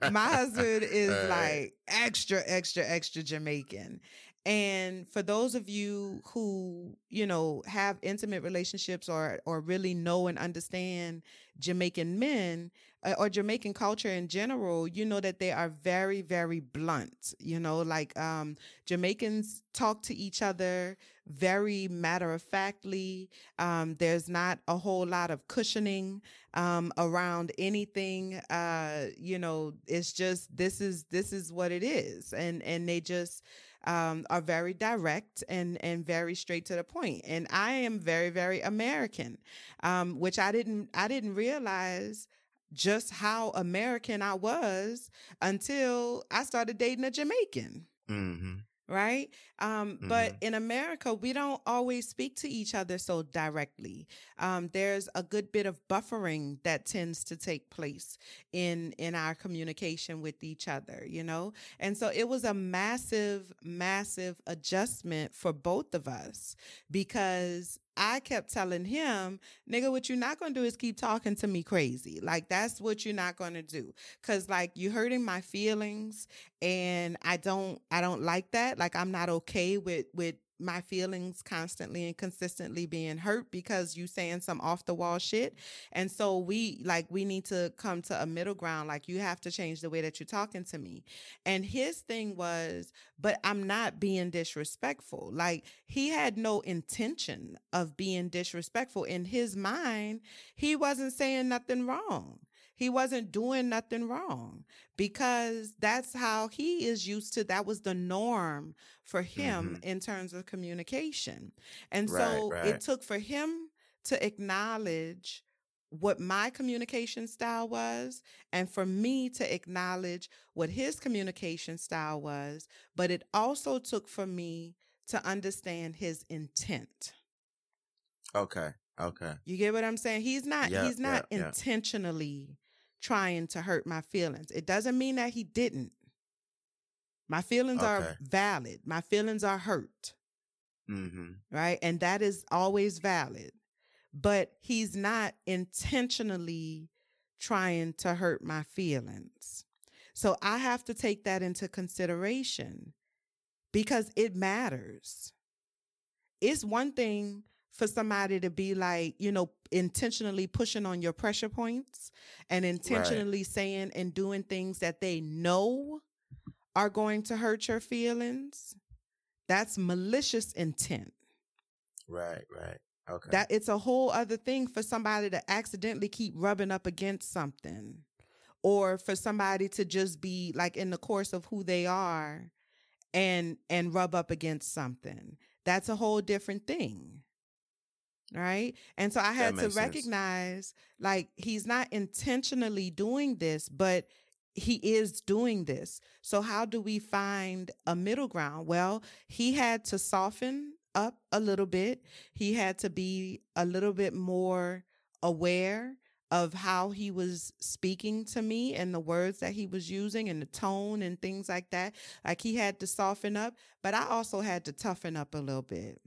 my husband is like extra extra extra Jamaican. And for those of you who, you know, have intimate relationships or or really know and understand Jamaican men or Jamaican culture in general, you know that they are very very blunt. You know, like um Jamaicans talk to each other very matter of factly. Um, there's not a whole lot of cushioning um, around anything. Uh, you know, it's just this is this is what it is, and and they just um, are very direct and and very straight to the point. And I am very very American, um, which I didn't I didn't realize just how American I was until I started dating a Jamaican. Mm-hmm right? Um, mm-hmm. But in America, we don't always speak to each other so directly. Um, there's a good bit of buffering that tends to take place in in our communication with each other, you know. And so it was a massive, massive adjustment for both of us because I kept telling him, nigga, what you're not going to do is keep talking to me crazy. Like, that's what you're not going to do. Cause like you're hurting my feelings and I don't, I don't like that. Like, I'm not okay with, with my feelings constantly and consistently being hurt because you saying some off the wall shit. And so we like we need to come to a middle ground. Like you have to change the way that you're talking to me. And his thing was, but I'm not being disrespectful. Like he had no intention of being disrespectful. In his mind, he wasn't saying nothing wrong. He wasn't doing nothing wrong because that's how he is used to. That was the norm for him mm-hmm. in terms of communication. And right, so right. it took for him to acknowledge what my communication style was and for me to acknowledge what his communication style was. But it also took for me to understand his intent. Okay. Okay. You get what I'm saying? He's not yep, he's not yep, intentionally trying to hurt my feelings. It doesn't mean that he didn't. My feelings okay. are valid. My feelings are hurt. Mm-hmm. Right. And that is always valid. But he's not intentionally trying to hurt my feelings. So I have to take that into consideration because it matters. It's one thing for somebody to be like, you know, intentionally pushing on your pressure points and intentionally right. saying and doing things that they know are going to hurt your feelings. That's malicious intent. Right, right. Okay. That it's a whole other thing for somebody to accidentally keep rubbing up against something or for somebody to just be like in the course of who they are and and rub up against something. That's a whole different thing right? And so i had to recognize sense. like he's not intentionally doing this but he is doing this. So how do we find a middle ground? Well he had to soften up a little bit. He had to be a little bit more aware of how he was speaking to me and the words that he was using and the tone and things like that. Like he had to soften up but i also had to toughen up a little bit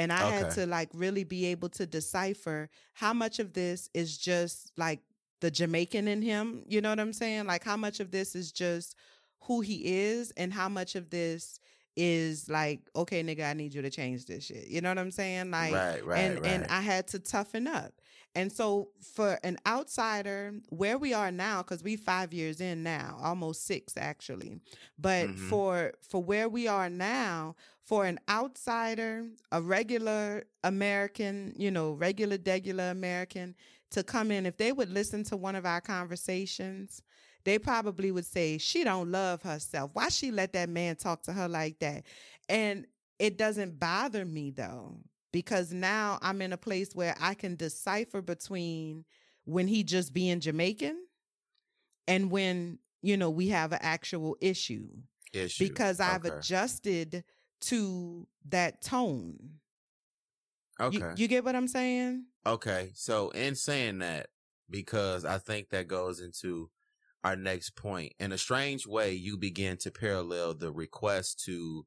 and I okay. had to like really be able to decipher how much of this is just like the Jamaican in him. You know what I'm saying? Like how much of this is just who he is and how much of this is like, okay, nigga, I need you to change this shit. You know what I'm saying? Like, right, right, and, right. and I had to toughen up. And so for an outsider, where we are now, because we five years in now, almost six actually, but mm-hmm. for for where we are now, for an outsider, a regular American, you know, regular degular American to come in, if they would listen to one of our conversations, they probably would say, She don't love herself. Why she let that man talk to her like that? And it doesn't bother me though because now I'm in a place where I can decipher between when he just being Jamaican and when, you know, we have an actual issue. Issue. Because I've okay. adjusted to that tone. Okay. You, you, get what I'm saying? Okay. So in saying that, because I think that goes into our next point. In a strange way, you begin to parallel the request to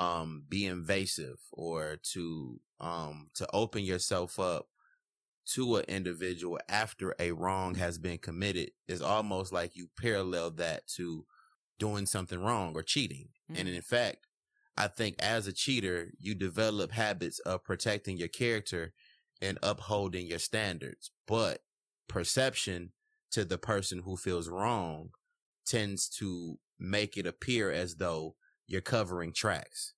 um be invasive or to um to open yourself up to an individual after a wrong has been committed is almost like you parallel that to doing something wrong or cheating. Mm-hmm. And in fact, I think as a cheater, you develop habits of protecting your character and upholding your standards. But perception to the person who feels wrong tends to make it appear as though you're covering tracks.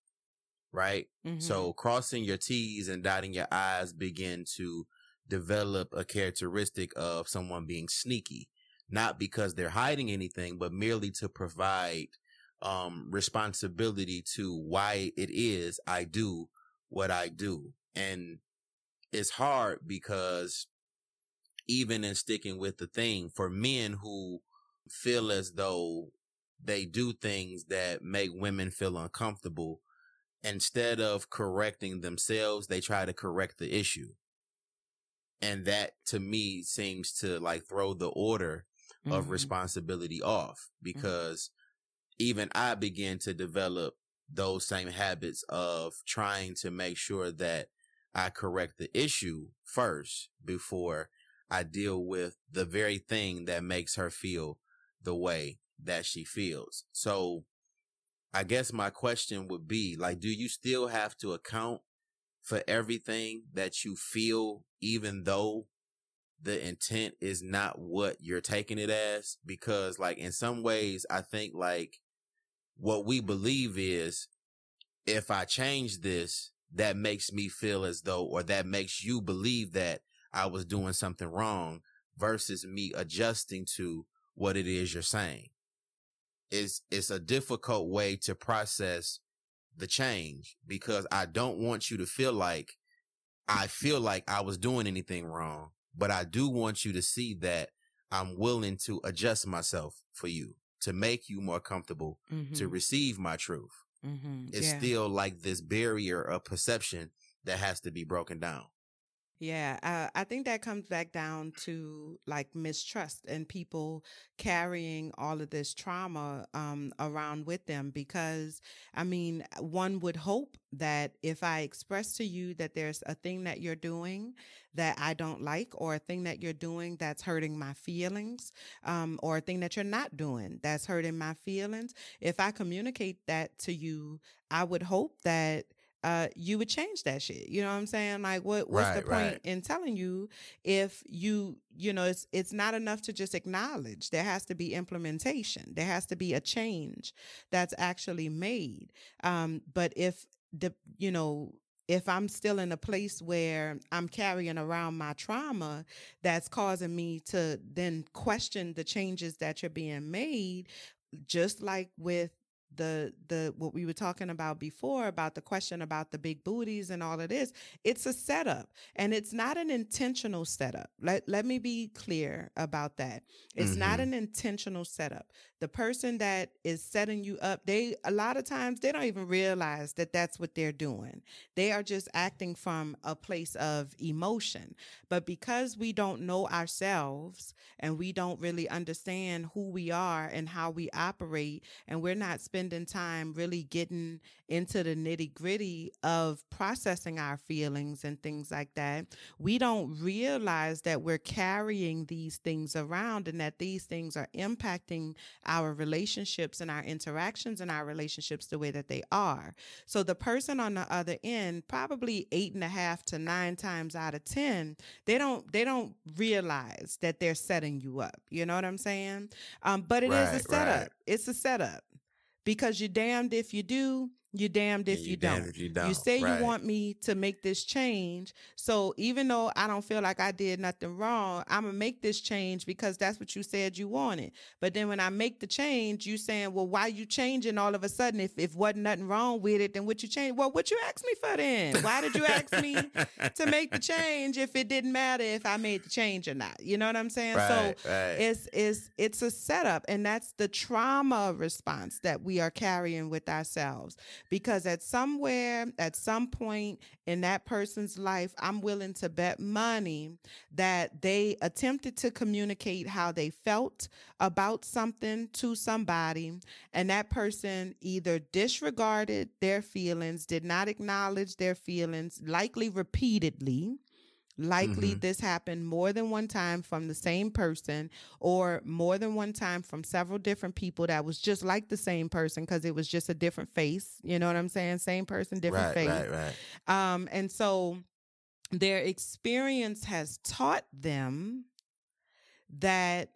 Right. Mm-hmm. So crossing your T's and dotting your I's begin to develop a characteristic of someone being sneaky, not because they're hiding anything, but merely to provide um, responsibility to why it is I do what I do. And it's hard because even in sticking with the thing for men who feel as though they do things that make women feel uncomfortable, instead of correcting themselves, they try to correct the issue. And that to me seems to like throw the order mm-hmm. of responsibility off mm-hmm. because mm-hmm. Even I begin to develop those same habits of trying to make sure that I correct the issue first before I deal with the very thing that makes her feel the way that she feels. So I guess my question would be like, do you still have to account for everything that you feel, even though the intent is not what you're taking it as? Because like in some ways, I think like what we believe is if I change this, that makes me feel as though, or that makes you believe that I was doing something wrong versus me adjusting to what it is you're saying. It's, it's a difficult way to process the change because I don't want you to feel like I feel like I was doing anything wrong, but I do want you to see that I'm willing to adjust myself for you to make you more comfortable mm-hmm. to receive my truth. Mm-hmm. It's yeah. still like this barrier of perception that has to be broken down. Yeah, uh, I think that comes back down to like mistrust and people carrying all of this trauma um, around with them. Because, I mean, one would hope that if I express to you that there's a thing that you're doing that I don't like, or a thing that you're doing that's hurting my feelings, um, or a thing that you're not doing that's hurting my feelings, if I communicate that to you, I would hope that uh, you would change that shit. You know what I'm saying? Like, what what's right, the point right. in telling you if you you know it's it's not enough to just acknowledge. There has to be implementation. There has to be a change that's actually made. Um, but if the you know if I'm still in a place where I'm carrying around my trauma that's causing me to then question the changes that you're being made, just like with the the what we were talking about before about the question about the big booties and all of this it's a setup and it's not an intentional setup. Let let me be clear about that. It's mm-hmm. not an intentional setup the person that is setting you up they a lot of times they don't even realize that that's what they're doing. They are just acting from a place of emotion. But because we don't know ourselves and we don't really understand who we are and how we operate and we're not spending time really getting into the nitty gritty of processing our feelings and things like that, we don't realize that we're carrying these things around and that these things are impacting our relationships and our interactions and our relationships the way that they are. So the person on the other end, probably eight and a half to nine times out of 10, they don't, they don't realize that they're setting you up. You know what I'm saying? Um, but it right, is a setup. Right. It's a setup because you're damned if you do you're damned if, you, don't. if you don't. You say right. you want me to make this change. So even though I don't feel like I did nothing wrong, I'm gonna make this change because that's what you said you wanted. But then when I make the change, you saying, Well, why you changing all of a sudden? If if wasn't nothing wrong with it, then what you change? Well, what you asked me for then? Why did you ask me to make the change if it didn't matter if I made the change or not? You know what I'm saying? Right, so right. it's it's it's a setup and that's the trauma response that we are carrying with ourselves. Because at somewhere, at some point in that person's life, I'm willing to bet money that they attempted to communicate how they felt about something to somebody, and that person either disregarded their feelings, did not acknowledge their feelings, likely repeatedly Likely mm-hmm. this happened more than one time from the same person or more than one time from several different people that was just like the same person because it was just a different face. You know what I'm saying? Same person, different right, face. Right, right. Um, and so their experience has taught them that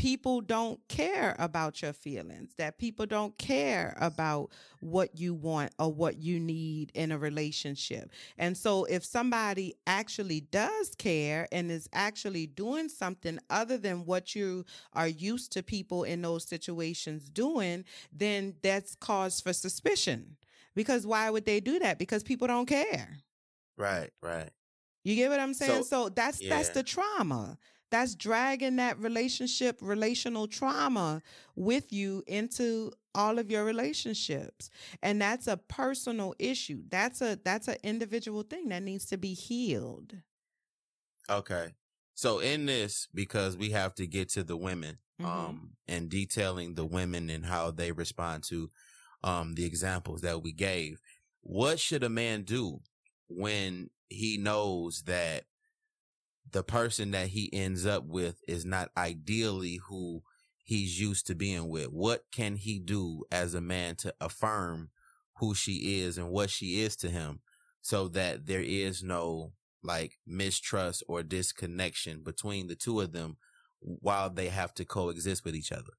people don't care about your feelings, that people don't care about what you want or what you need in a relationship. And so if somebody actually does care and is actually doing something other than what you are used to people in those situations doing, then that's cause for suspicion. Because why would they do that? Because people don't care. Right, right. You get what I'm saying? So, so that's yeah. that's the trauma that's dragging that relationship relational trauma with you into all of your relationships. And that's a personal issue. That's a that's an individual thing that needs to be healed. Okay. So in this because we have to get to the women mm-hmm. um and detailing the women and how they respond to um the examples that we gave what should a man do when he knows that the person that he ends up with is not ideally who he's used to being with. What can he do as a man to affirm who she is and what she is to him so that there is no like mistrust or disconnection between the two of them while they have to coexist with each other?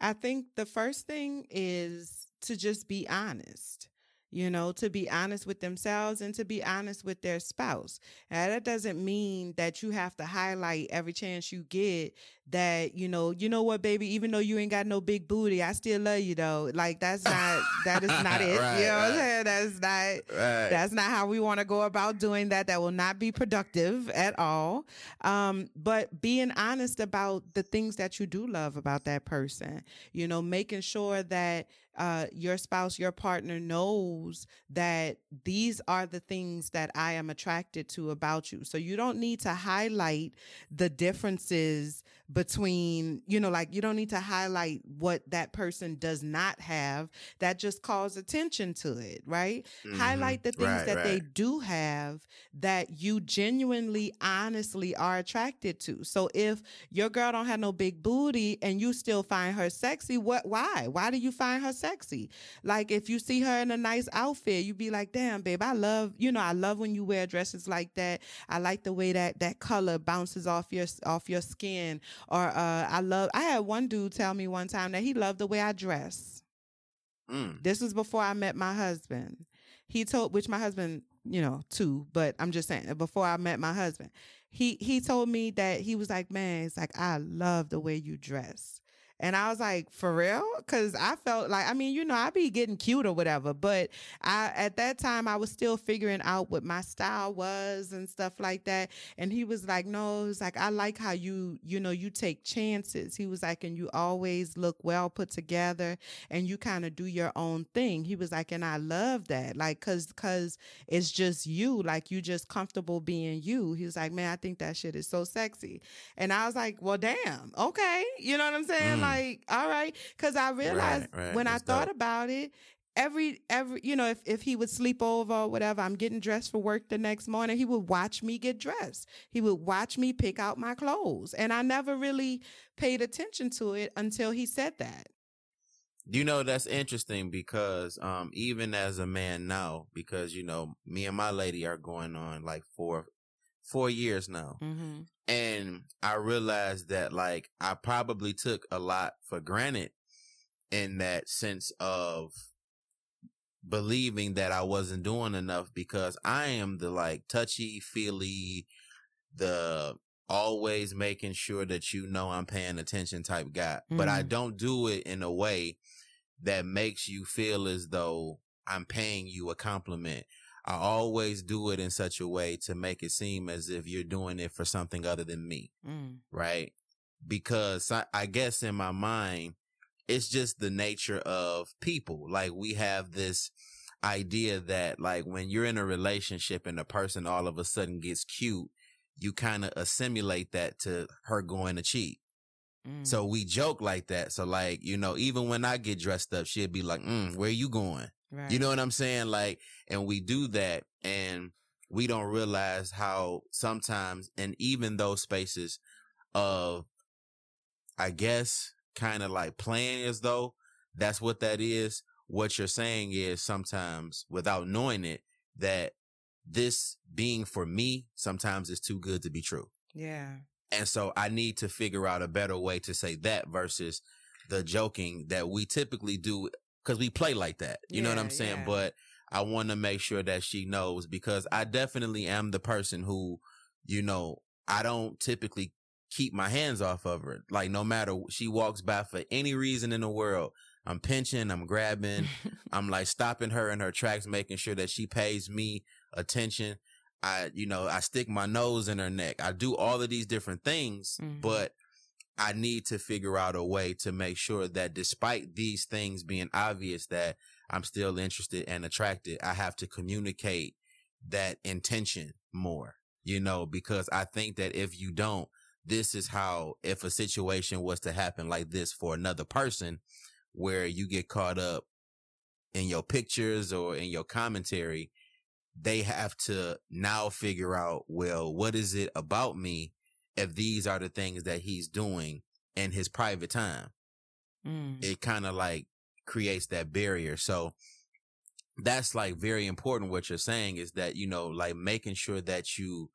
I think the first thing is to just be honest you know, to be honest with themselves and to be honest with their spouse. And that doesn't mean that you have to highlight every chance you get that, you know, you know what, baby, even though you ain't got no big booty, I still love you though. Like that's not that is not it. right, you know right. I'm saying? That's not right. that's not how we want to go about doing that. That will not be productive at all. Um, but being honest about the things that you do love about that person, you know, making sure that uh, your spouse, your partner knows that these are the things that I am attracted to about you. So you don't need to highlight the differences between, you know, like you don't need to highlight what that person does not have. That just calls attention to it, right? Mm-hmm. Highlight the things right, that right. they do have that you genuinely, honestly are attracted to. So if your girl don't have no big booty and you still find her sexy, what why? Why do you find her sexy? Like if you see her in a nice outfit, you'd be like, damn, babe, I love, you know, I love when you wear dresses like that. I like the way that that color bounces off your off your skin or uh, I love. I had one dude tell me one time that he loved the way I dress. Mm. This was before I met my husband. He told, which my husband, you know, too, but I'm just saying, before I met my husband, he he told me that he was like, man, it's like I love the way you dress. And I was like, for real? Cause I felt like, I mean, you know, I be getting cute or whatever, but I, at that time I was still figuring out what my style was and stuff like that. And he was like, no, it's like, I like how you, you know, you take chances. He was like, and you always look well put together and you kind of do your own thing. He was like, and I love that. Like, cause, cause it's just you, like you just comfortable being you. He was like, man, I think that shit is so sexy. And I was like, well, damn. Okay. You know what I'm saying? Mm like, all right. Cause I realized right, right. when That's I thought dope. about it, every every you know if, if he would sleep over or whatever i'm getting dressed for work the next morning he would watch me get dressed he would watch me pick out my clothes and i never really paid attention to it until he said that you know that's interesting because um even as a man now because you know me and my lady are going on like four four years now mm-hmm. And I realized that like I probably took a lot for granted in that sense of believing that I wasn't doing enough because I am the like touchy feely, the always making sure that you know I'm paying attention type guy. Mm-hmm. But I mm-hmm. don't do it in a way that makes you feel as though I'm paying you a compliment I always do it in such a way to make it seem as if you're doing it for something other than me. Mm. Right. Because I, I guess in my mind, it's just the nature of people. Like we have this idea that like when you're in a relationship and a person all of a sudden gets cute, you kind of assimilate that to her going to cheat. Mm. So we joke like that. So like, you know, even when I get dressed up, she'd be like, mm, where you going? Right. You know what I'm saying? Like, and we do that and we don't realize how sometimes, and even those spaces of, I guess, kind of like playing as though that's what that is. What you're saying is sometimes without knowing it, that this being for me sometimes is too good to be true. Yeah. And so I need to figure out a better way to say that versus the joking that we typically do because we play like that. You yeah, know what I'm saying? Yeah. But I want to make sure that she knows because I definitely am the person who, you know, I don't typically keep my hands off of her. Like no matter she walks by for any reason in the world, I'm pinching, I'm grabbing, I'm like stopping her in her tracks, making sure that she pays me attention. I, you know, I stick my nose in her neck. I do all of these different things, mm-hmm. but I need to figure out a way to make sure that despite these things being obvious that I'm still interested and attracted, I have to communicate that intention more, you know, because I think that if you don't, this is how, if a situation was to happen like this for another person where you get caught up in your pictures or in your commentary, they have to now figure out, well, what is it about me if these are the things that he's doing in his private time. Mm. It kind of like creates that barrier. So that's like very important. What you're saying is that, you know, like making sure that you,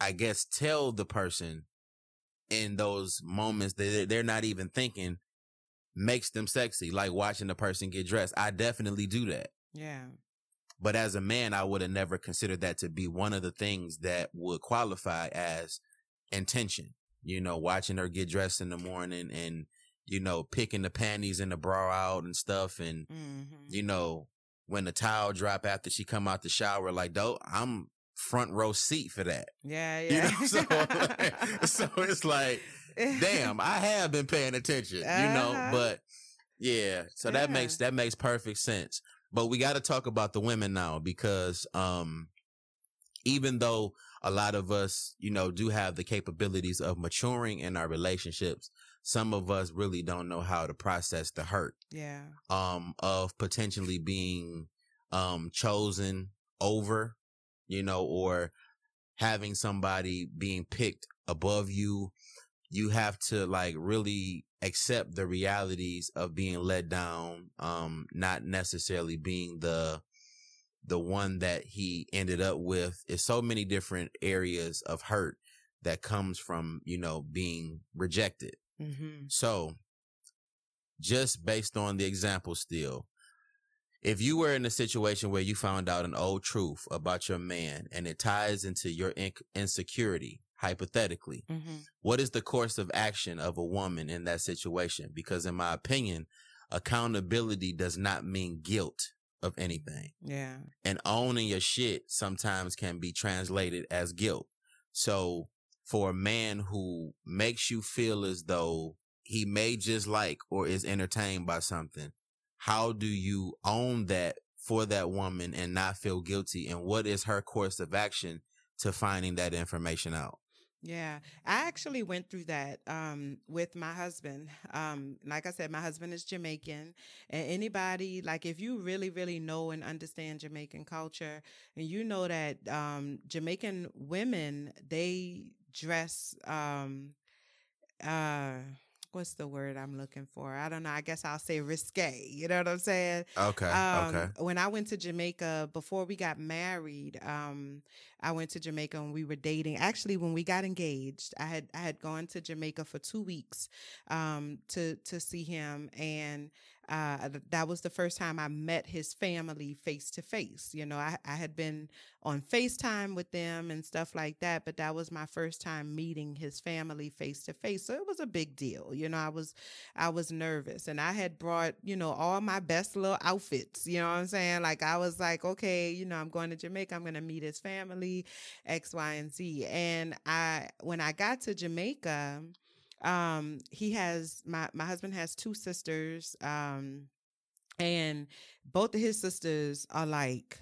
I guess, tell the person in those moments that they're not even thinking makes them sexy. Like watching the person get dressed. I definitely do that. Yeah. But as a man, I would have never considered that to be one of the things that would qualify as intention. You know, watching her get dressed in the morning and, you know, picking the panties and the bra out and stuff. And, mm-hmm. you know, when the towel drop after she come out the shower, like, though, I'm front row seat for that. Yeah, yeah. You know? so, like, so it's like, damn, I have been paying attention, you know, uh-huh. but yeah, so yeah. that makes, that makes perfect sense. But we got to talk about the women now because, um, even though a lot of us, you know, do have the capabilities of maturing in our relationships, some of us really don't know how to process the hurt. Yeah. Um, of potentially being, um, chosen over, you know, or having somebody being picked above you. You have to like really accept the realities of being let down, um, not necessarily being the, the one that he ended up with is so many different areas of hurt that comes from, you know, being rejected. Mm-hmm. So just based on the example still, if you were in a situation where you found out an old truth about your man and it ties into your in- insecurity, hypothetically, mm-hmm. what is the course of action of a woman in that situation? Because in my opinion, accountability does not mean guilt of anything. Yeah. And owning your shit sometimes can be translated as guilt. So for a man who makes you feel as though he may just like or is entertained by something, how do you own that for that woman and not feel guilty? And what is her course of action to finding that information out? Yeah, I actually went through that um, with my husband. Um, like I said, my husband is Jamaican, and anybody like if you really, really know and understand Jamaican culture, and you know that um, Jamaican women they dress um, uh, what's the word I'm looking for? I don't know. I guess I'll say risque. You know what I'm saying? Okay. Um, okay. When I went to Jamaica before we got married, um, I went to Jamaica and we were dating. Actually, when we got engaged, I had I had gone to Jamaica for two weeks um, to to see him, and uh, that was the first time I met his family face to face. You know, I, I had been on FaceTime with them and stuff like that, but that was my first time meeting his family face to face. So it was a big deal. You know, I was I was nervous and I had brought, you know, all my best little outfits. You know what I'm saying? Like I was like, okay, you know, I'm going to Jamaica, I'm gonna meet his family, X, Y, and Z. And I when I got to Jamaica, Um, he has my my husband has two sisters. Um, and both of his sisters are like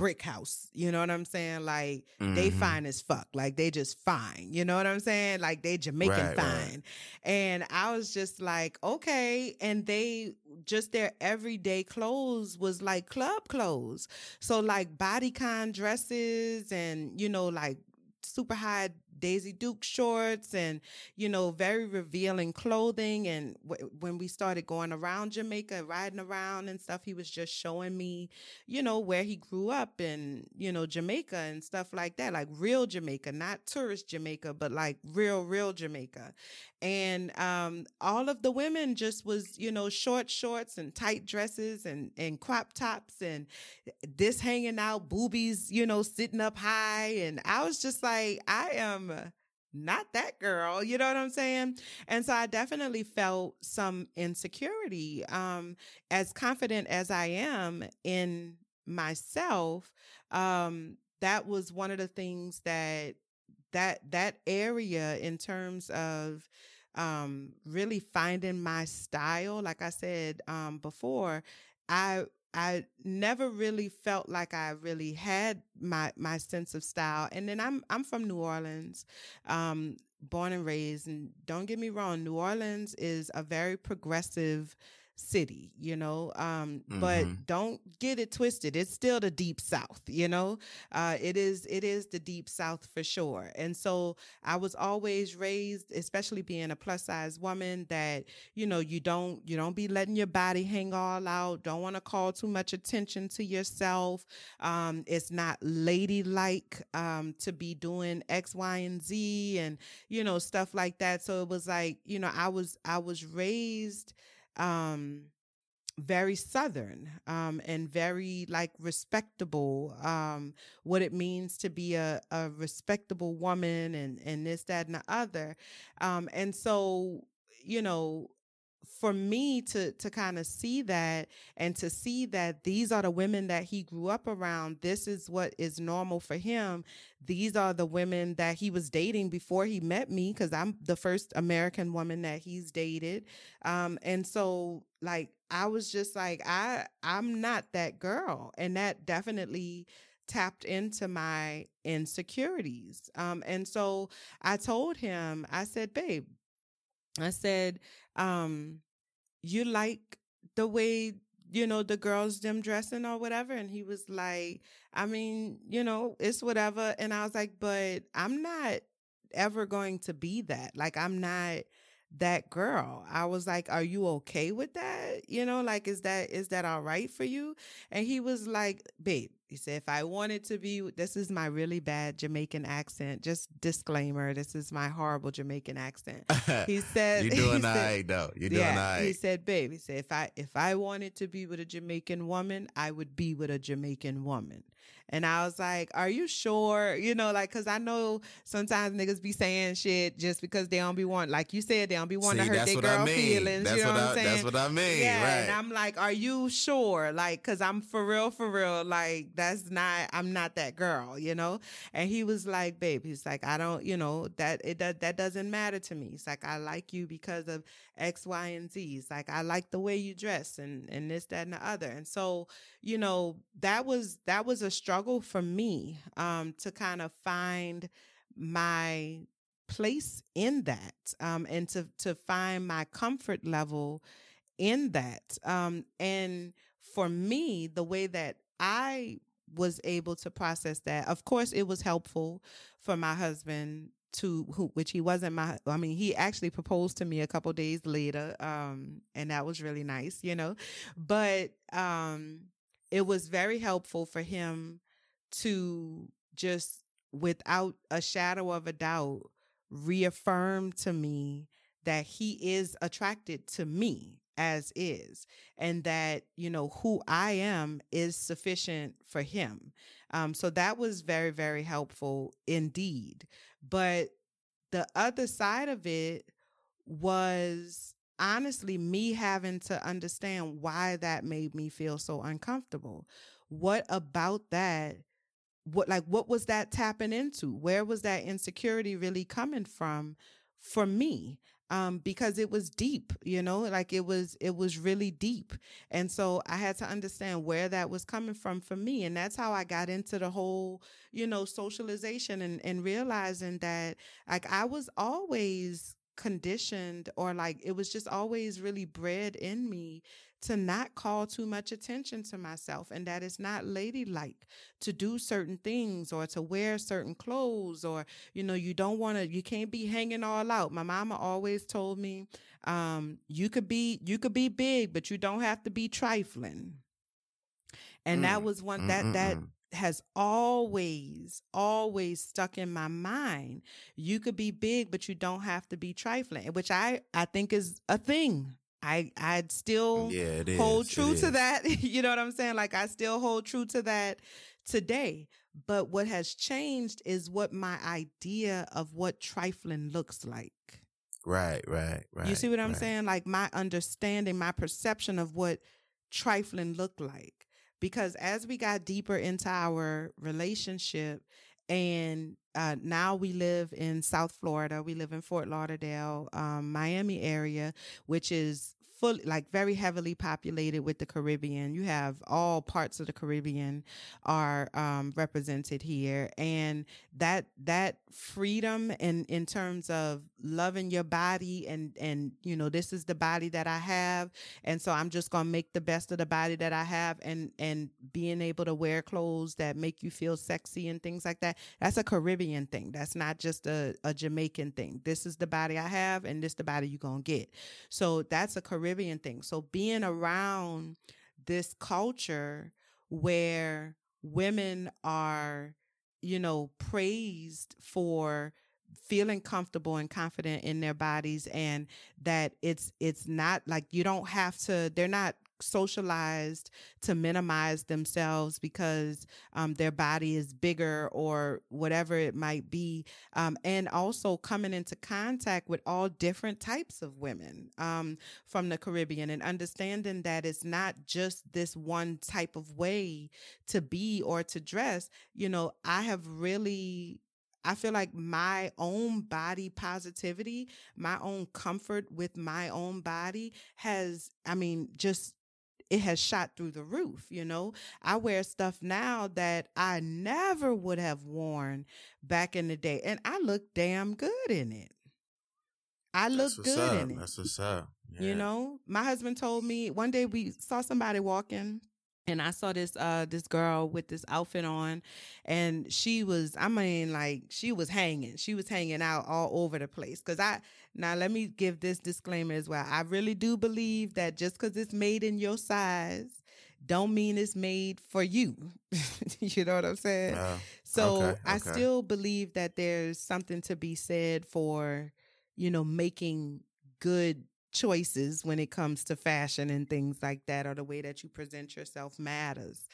brick house. You know what I'm saying? Like mm-hmm. they fine as fuck. Like they just fine. You know what I'm saying? Like they Jamaican right, fine. Right. And I was just like, okay. And they just their everyday clothes was like club clothes. So like bodycon dresses and, you know, like super high Daisy Duke shorts and, you know, very revealing clothing. And w- when we started going around Jamaica, riding around and stuff, he was just showing me, you know, where he grew up in, you know, Jamaica and stuff like that, like real Jamaica, not tourist Jamaica, but like real, real Jamaica. And um, all of the women just was, you know, short shorts and tight dresses and, and crop tops and this hanging out, boobies, you know, sitting up high. And I was just like, I am not that girl. You know what I'm saying? And so I definitely felt some insecurity. Um, as confident as I am in myself, um, that was one of the things that that that area in terms of um really finding my style like i said um before i I never really felt like I really had my my sense of style. And then I'm I'm from New Orleans, um, born and raised. And don't get me wrong, New Orleans is a very progressive city, you know. Um, mm-hmm. but don't get it twisted. It's still the deep south, you know. Uh, it is it is the deep south for sure. And so I was always raised, especially being a plus size woman, that you know you don't you don't be letting your body hang all out. Don't want to call too much attention to yourself. Um, it's not ladylike um, to be doing X, Y, and Z, and you know stuff like that. So it was like you know I was I was raised um, very southern um, and very like respectable um, what it means to be a, a respectable woman and and this that and the other. Um, and so you know for me to to kind of see that and to see that these are the women that he grew up around this is what is normal for him. These are the women that he was dating before he met me because i'm the first american woman that he's dated. Um and so like i was just like i i'm not that girl. And that definitely tapped into my insecurities. Um and so i told him i said babe I said, um, you like the way you know the girls them dressing or whatever? And he was like i mean you know it's whatever. And i was like but i'm not ever going to be that. Like i'm not that girl. I was like are you okay with that? You know like is that is that all right for you? And he was like babe he said, if I wanted to be, this is my really bad Jamaican accent. Just disclaimer, this is my horrible Jamaican accent. He said, You're doing all right, though. You're doing yeah, all right. He said, babe, he said, if I, if I wanted to be with a Jamaican woman, I would be with a Jamaican woman. And I was like, Are you sure? You know, like, cause I know sometimes niggas be saying shit just because they don't be wanting, like you said, they don't be wanting to hurt their girl I mean. feelings. That's you know what, I, am saying? That's what I mean. Yeah. Right. And I'm like, Are you sure? Like, cause I'm for real, for real. Like, that's not, I'm not that girl, you know? And he was like, Babe, he's like, I don't, you know, that it that, that doesn't matter to me. It's like, I like you because of X, Y, and Z. It's like, I like the way you dress and, and this, that, and the other. And so, you know, that was, that was a struggle for me, um, to kind of find my place in that, um, and to, to find my comfort level in that. Um, and for me, the way that I was able to process that, of course, it was helpful for my husband to who which he wasn't my I mean he actually proposed to me a couple days later um and that was really nice you know? But um it was very helpful for him to just without a shadow of a doubt reaffirm to me that he is attracted to me as is and that you know who i am is sufficient for him um, so that was very very helpful indeed but the other side of it was honestly me having to understand why that made me feel so uncomfortable. What about that? What like what was that tapping into? Where was that insecurity really coming from for me? Um, because it was deep, you know, like it was, it was really deep. And so I had to understand where that was coming from for me. And that's how I got into the whole, you know, socialization and, and realizing that like I was always conditioned or like it was just always really bred in me to not call too much attention to myself and that it's not ladylike to do certain things or to wear certain clothes or you know you don't want to you can't be hanging all out my mama always told me um you could be you could be big but you don't have to be trifling and mm. that was one that Mm-mm-mm. that has always, always stuck in my mind. You could be big, but you don't have to be trifling, which I, I think is a thing. I, I'd still yeah, hold true to that. you know what I'm saying? Like I still hold true to that today. But what has changed is what my idea of what trifling looks like. Right, right, right. You see what I'm right. saying? Like my understanding, my perception of what trifling looked like because as we got deeper into our relationship and uh, now we live in South Florida. We live in Fort Lauderdale, um, Miami area, which is fully like very heavily populated with the Caribbean. You have all parts of the Caribbean are um, represented here, and that that freedom in in terms of loving your body and and you know this is the body that I have, and so I'm just gonna make the best of the body that I have, and and being able to wear clothes that make you feel sexy and things like that. That's a Caribbean thing. That's not just a, a Jamaican thing. This is the body I have, and this the body you're gonna get. So that's a Caribbean Caribbean thing. So being around this culture where women are, you know, praised for feeling comfortable and confident in their bodies and that it's it's not like you don't have to they're not socialized to minimize themselves because um, their body is bigger or whatever it might be. Um, and also coming into contact with all different types of women um, from the Caribbean and understanding that it's not just this one type of way to be or to dress. You know, I have really I feel like my own body positivity, my own comfort with my own body has, I mean, just it has shot through the roof. You know, I wear stuff now that I never would have worn back in the day, and I look damn good in it. I look good up. in it. That's what's up. Yeah. You know, my husband told me one day we saw somebody walking and I saw this uh this girl with this outfit on and she was I mean like she was hanging. She was hanging out all over the place cuz I now let me give this disclaimer as well. I really do believe that just cuz it's made in your size don't mean it's made for you. you know what I'm saying? Uh, so okay, okay. I still believe that there's something to be said for you know making good choices when it comes to fashion and things like that or the way that you present yourself matters.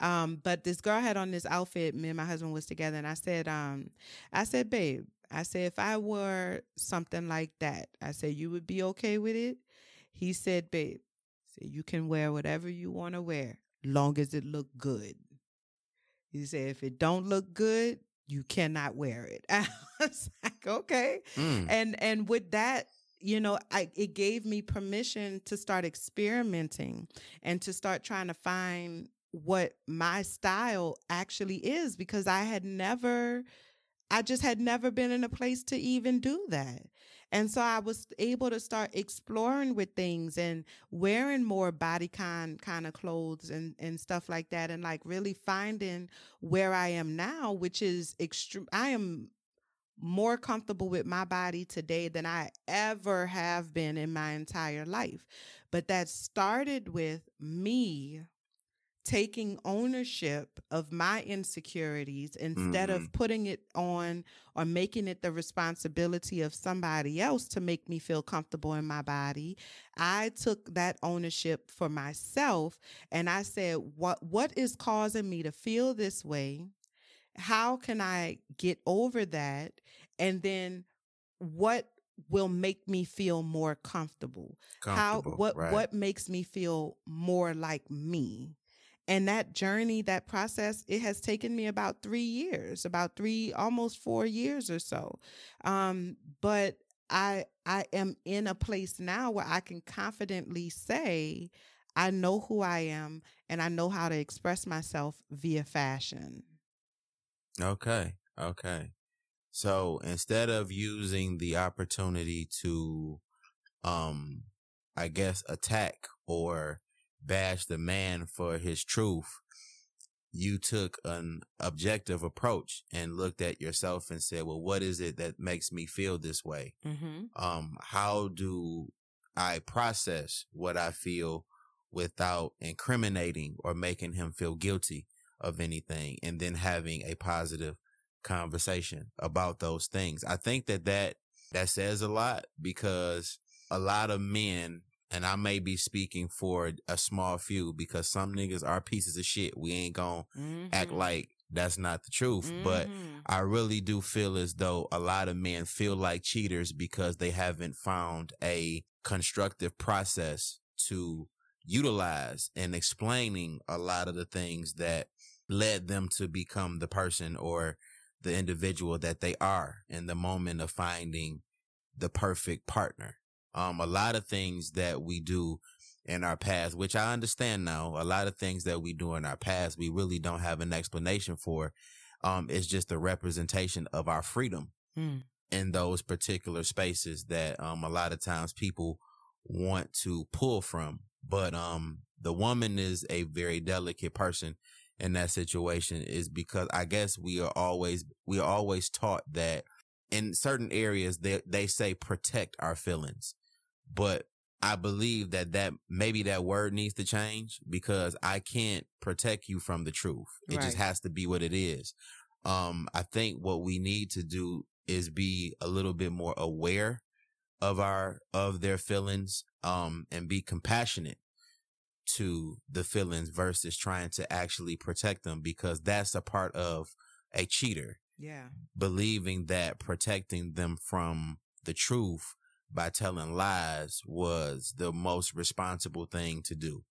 Um, but this girl had on this outfit me and my husband was together and i said um, i said babe i said if i were something like that i said you would be okay with it? He said babe said you can wear whatever you want to wear long as it look good. He said if it don't look good you cannot wear it. I was like okay. Mm. and and with that you know, I, it gave me permission to start experimenting and to start trying to find what my style actually is because I had never, I just had never been in a place to even do that. And so I was able to start exploring with things and wearing more bodycon kind of clothes and, and stuff like that. And like really finding where I am now, which is extreme. I am more comfortable with my body today than I ever have been in my entire life. But that started with me taking ownership of my insecurities instead mm-hmm. of putting it on or making it the responsibility of somebody else to make me feel comfortable in my body i took that ownership for myself and i said what what is causing me to feel this way how can I get over that? And then what will make me feel more comfortable? comfortable how what right. what makes me feel more like me? And that journey, that process, it has taken me about three years, about three, almost four years or so. Um, but I I am in a place now where I can confidently say I know who I am and I know how to express myself via fashion. Okay. Okay. So instead of using the opportunity to, um, I guess attack or bash the man for his truth, you took an objective approach and looked at yourself and said, well, what is it that makes me feel this way? Mm-hmm. Um, how do I process what I feel without incriminating or making him feel guilty of anything and then having a positive conversation about those things. I think that that, that says a lot because a lot of men, and I may be speaking for a small few because some niggas are pieces of shit. We ain't gonna Mm-hmm. act like that's not the truth, but Mhm. I really do feel as though a lot of men feel like cheaters because they haven't found a constructive process to utilize in explaining a lot of the things that led them to become the person or the individual that they are in the moment of finding the perfect partner. Um, a lot of things that we do in our past, which I understand now, a lot of things that we do in our past, we really don't have an explanation for. Um, it's just a representation of our freedom Mm. in those particular spaces that, um, a lot of times people want to pull from. But, um, the woman is a very delicate person in that situation is because I guess we are always, we are always taught that in certain areas they, they say protect our feelings, but I believe that that maybe that word needs to change because I can't protect you from the truth. It just has to be what it is. Um, I think what we need to do is be a little bit more aware of our, of their feelings, um, and be compassionate to the feelings versus trying to actually protect them because that's a part of a cheater Yeah. believing that protecting them from the truth by telling lies was the most responsible thing to do.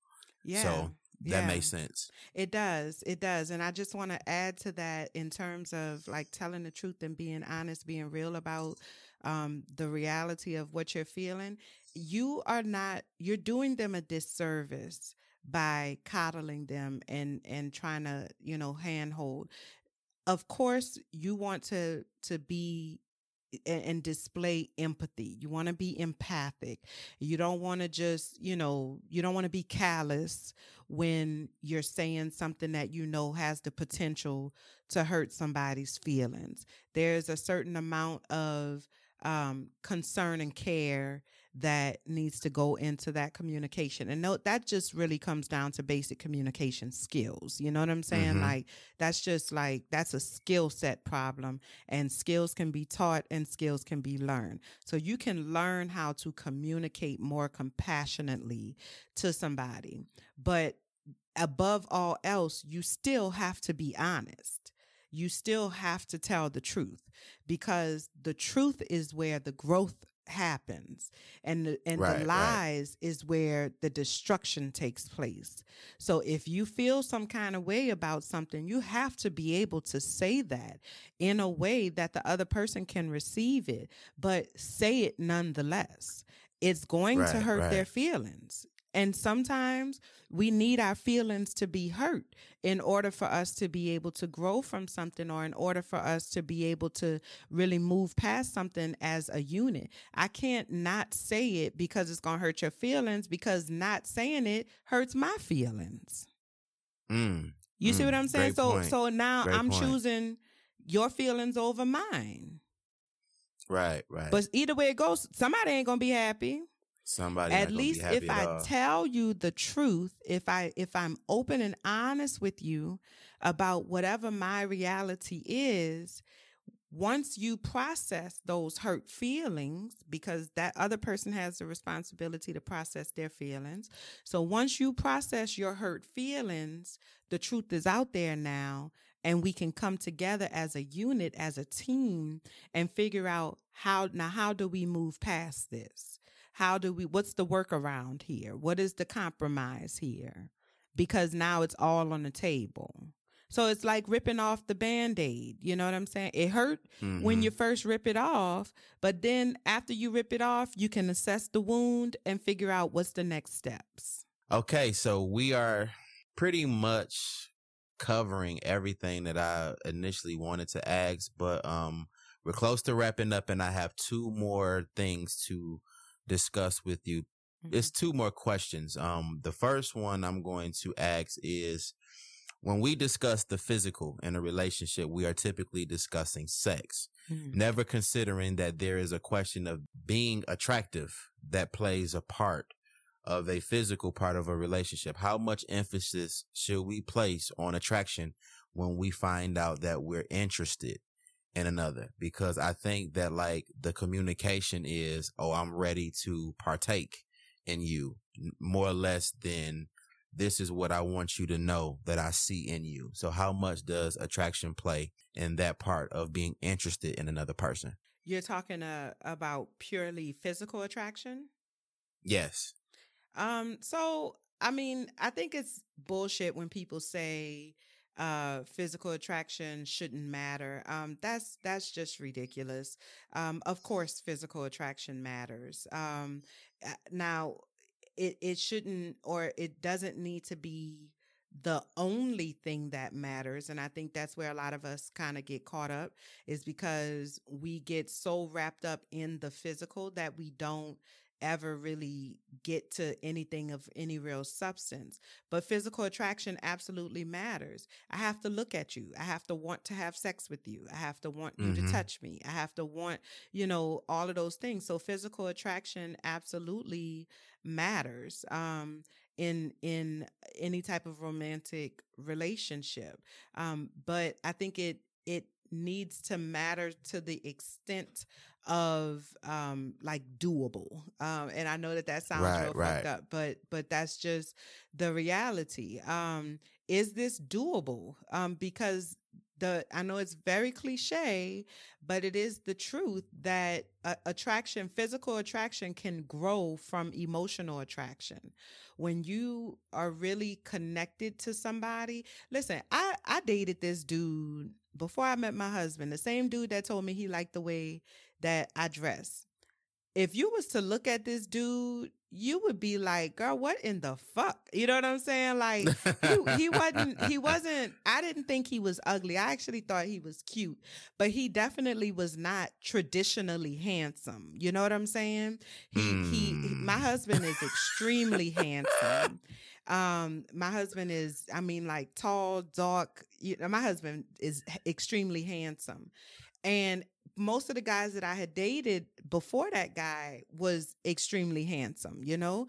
Yeah. So that yeah. makes sense. It does. It does. And I just want to add to that in terms of like telling the truth and being honest, being real about um, the reality of what you're feeling. You are not, you're doing them a disservice by coddling them and, and trying to, you know, handhold. Of course, you want to, to be and, and display empathy. You want to be empathic. You don't want to just, you know, you don't want to be callous when you're saying something that you know has the potential to hurt somebody's feelings. There's a certain amount of um, concern and care that needs to go into that communication. And no, that just really comes down to basic communication skills. You know what I'm saying? Mhm. Like, that's just like, that's a skill set problem. And skills can be taught and skills can be learned. So you can learn how to communicate more compassionately to somebody. But above all else, you still have to be honest. You still have to tell the truth because the truth is where the growth happens and the, and Right, the right. lies is where the destruction takes place. So if you feel some kind of way about something, you have to be able to say that in a way that the other person can receive it, but say it nonetheless. It's going to Right, hurt their feelings. And sometimes we need our feelings to be hurt in order for us to be able to grow from something or in order for us to be able to really move past something as a unit. I can't not say it because it's going to hurt your feelings because not saying it hurts my feelings. Mm, You see Mm, what I'm saying? So point. so now Great I'm point. choosing your feelings over mine. right, right. But either way it goes, somebody ain't going to be happy. Somebody at least if at I all. tell you the truth, if I if I'm open and honest with you about whatever my reality is, once you process those hurt feelings because that other person has the responsibility to process their feelings. So once you process your hurt feelings, the truth is out there now and we can come together as a unit as a team and figure out how now how do we move past this? How do we, what's the workaround here? What is the compromise here? Because now it's all on the table. So it's like ripping off the band aid. You know what I'm saying? It hurt mm-hmm. when you first rip it off, but then after you rip it off, you can assess the wound and figure out what's the next steps. Okay, so we are pretty much covering everything that I initially wanted to ask, but um we're close to wrapping up and I have two more things to discuss with you. Mm-hmm. It's two more questions. Um the first one I'm going to ask is when we discuss the physical in a relationship, we are typically discussing sex, mm-hmm. never considering that there is a question of being attractive that plays a part of a physical part of a relationship. How much emphasis should we place on attraction when we find out that we're interested in another? Because I think that like the communication is, oh, I'm ready to partake in you more or less than this is what I want you to know that I see in you. So how much does attraction play in that part of being interested in another person? You're talking uh, about purely physical attraction? Yes. Um, so I mean, I think it's bullshit when people say uh physical attraction shouldn't matter. Um that's that's just ridiculous. Um of course physical attraction matters. Um now it it shouldn't or it doesn't need to be the only thing that matters and i think that's where a lot of us kind of get caught up is because we get so wrapped up in the physical that we don't ever really get to anything of any real substance. But physical attraction absolutely matters. I have to look at you. I have to want to have sex with you. I have to want mm-hmm. you to mm-hmm. touch me. I have to want, you know, all of those things. So physical attraction absolutely matters. Um, in in any type of romantic relationship um but i think it it needs to matter to the extent of um like doable um and i know that that sounds right, real right. fucked up but but that's just the reality um is this doable um because the I know it's very cliche, but it is the truth that uh, attraction, physical attraction can grow from emotional attraction. When you are really connected to somebody, listen, I I dated this dude before I met my husband, the same dude that told me he liked the way that I dress. If you was to look at this dude, you would be like, girl, what in the fuck? You know what I'm saying? Like he, he wasn't, he wasn't, I didn't think he was ugly. I actually thought he was cute, but he definitely was not traditionally handsome. You know what I'm saying? He, mm. he, my hmm. husband is extremely handsome. Um, my husband is, I mean, like tall, dark. You know, my husband is extremely handsome. And most of the guys that I had dated before that guy was extremely handsome, you know?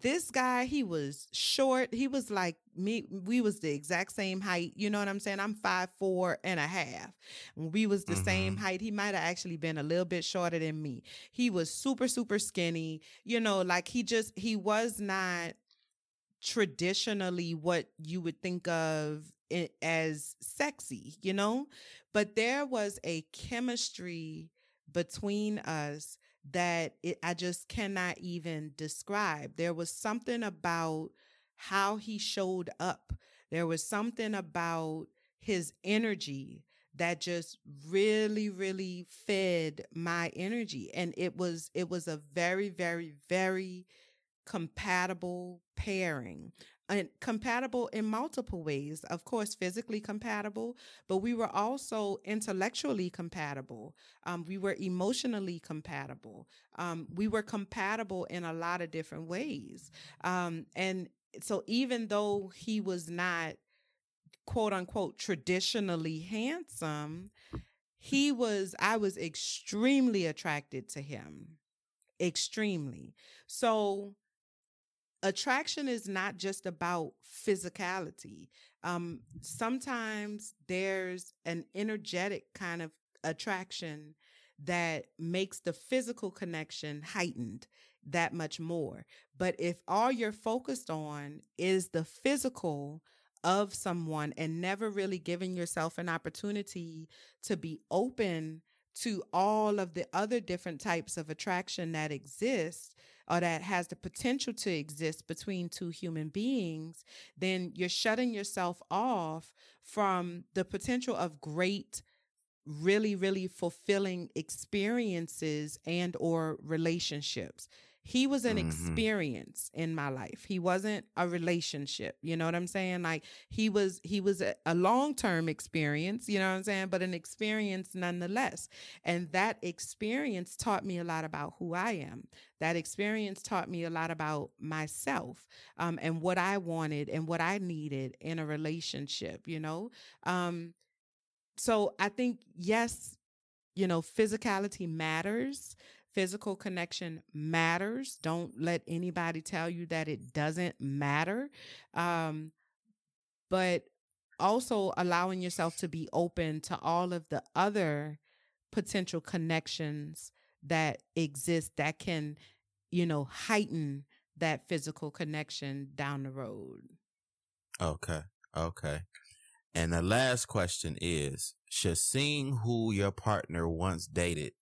This guy, he was short. He was like me. We was the exact same height. You know what I'm saying? I'm five four and a half. We was the mm-hmm. same height. He might have actually been a little bit shorter than me. He was super, super skinny. You know, like he just he was not traditionally what you would think of as sexy, you know? But there was a chemistry between us that it, I just cannot even describe. There was something about how he showed up. There was something about his energy that just really really fed my energy and it was it was a very very very compatible pairing and compatible in multiple ways. Of course, physically compatible, but we were also intellectually compatible. Um, we were emotionally compatible. Um, we were compatible in a lot of different ways. Um, and so even though he was not quote unquote traditionally handsome, he was, I was extremely attracted to him. Extremely. So attraction is not just about physicality. Um, sometimes there's an energetic kind of attraction that makes the physical connection heightened that much more. But if all you're focused on is the physical of someone and never really giving yourself an opportunity to be open to all of the other different types of attraction that exist, or that has the potential to exist between two human beings, then you're shutting yourself off from the potential of great really really fulfilling experiences and or relationships he was an mm-hmm. experience in my life. He wasn't a relationship you know what i'm saying? Like he was he was a, a long-term experience you know what i'm saying? But an experience nonetheless. And that experience taught me a lot about who i am. That experience taught me a lot about myself um, and what i wanted and what i needed in a relationship you know? Um, so i think yes you know physicality matters Physical connection matters. Don't let anybody tell you that it doesn't matter. Um, but also allowing yourself to be open to all of the other potential connections that exist that can, you know, heighten that physical connection down the road. Okay. Okay. And the last question is Should seeing who your partner once dated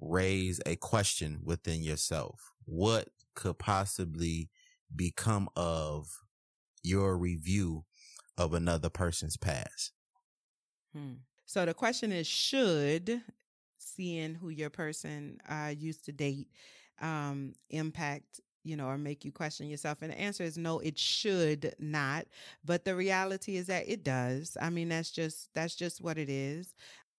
raise a question within yourself. What could possibly become of your review of another person's past? Hmm. So the question is should seeing who your person uh, used to date um, impact you know, or make you question yourself? And the answer is no, it should not. But the reality is that it does. I mean, that's just that's just what it is.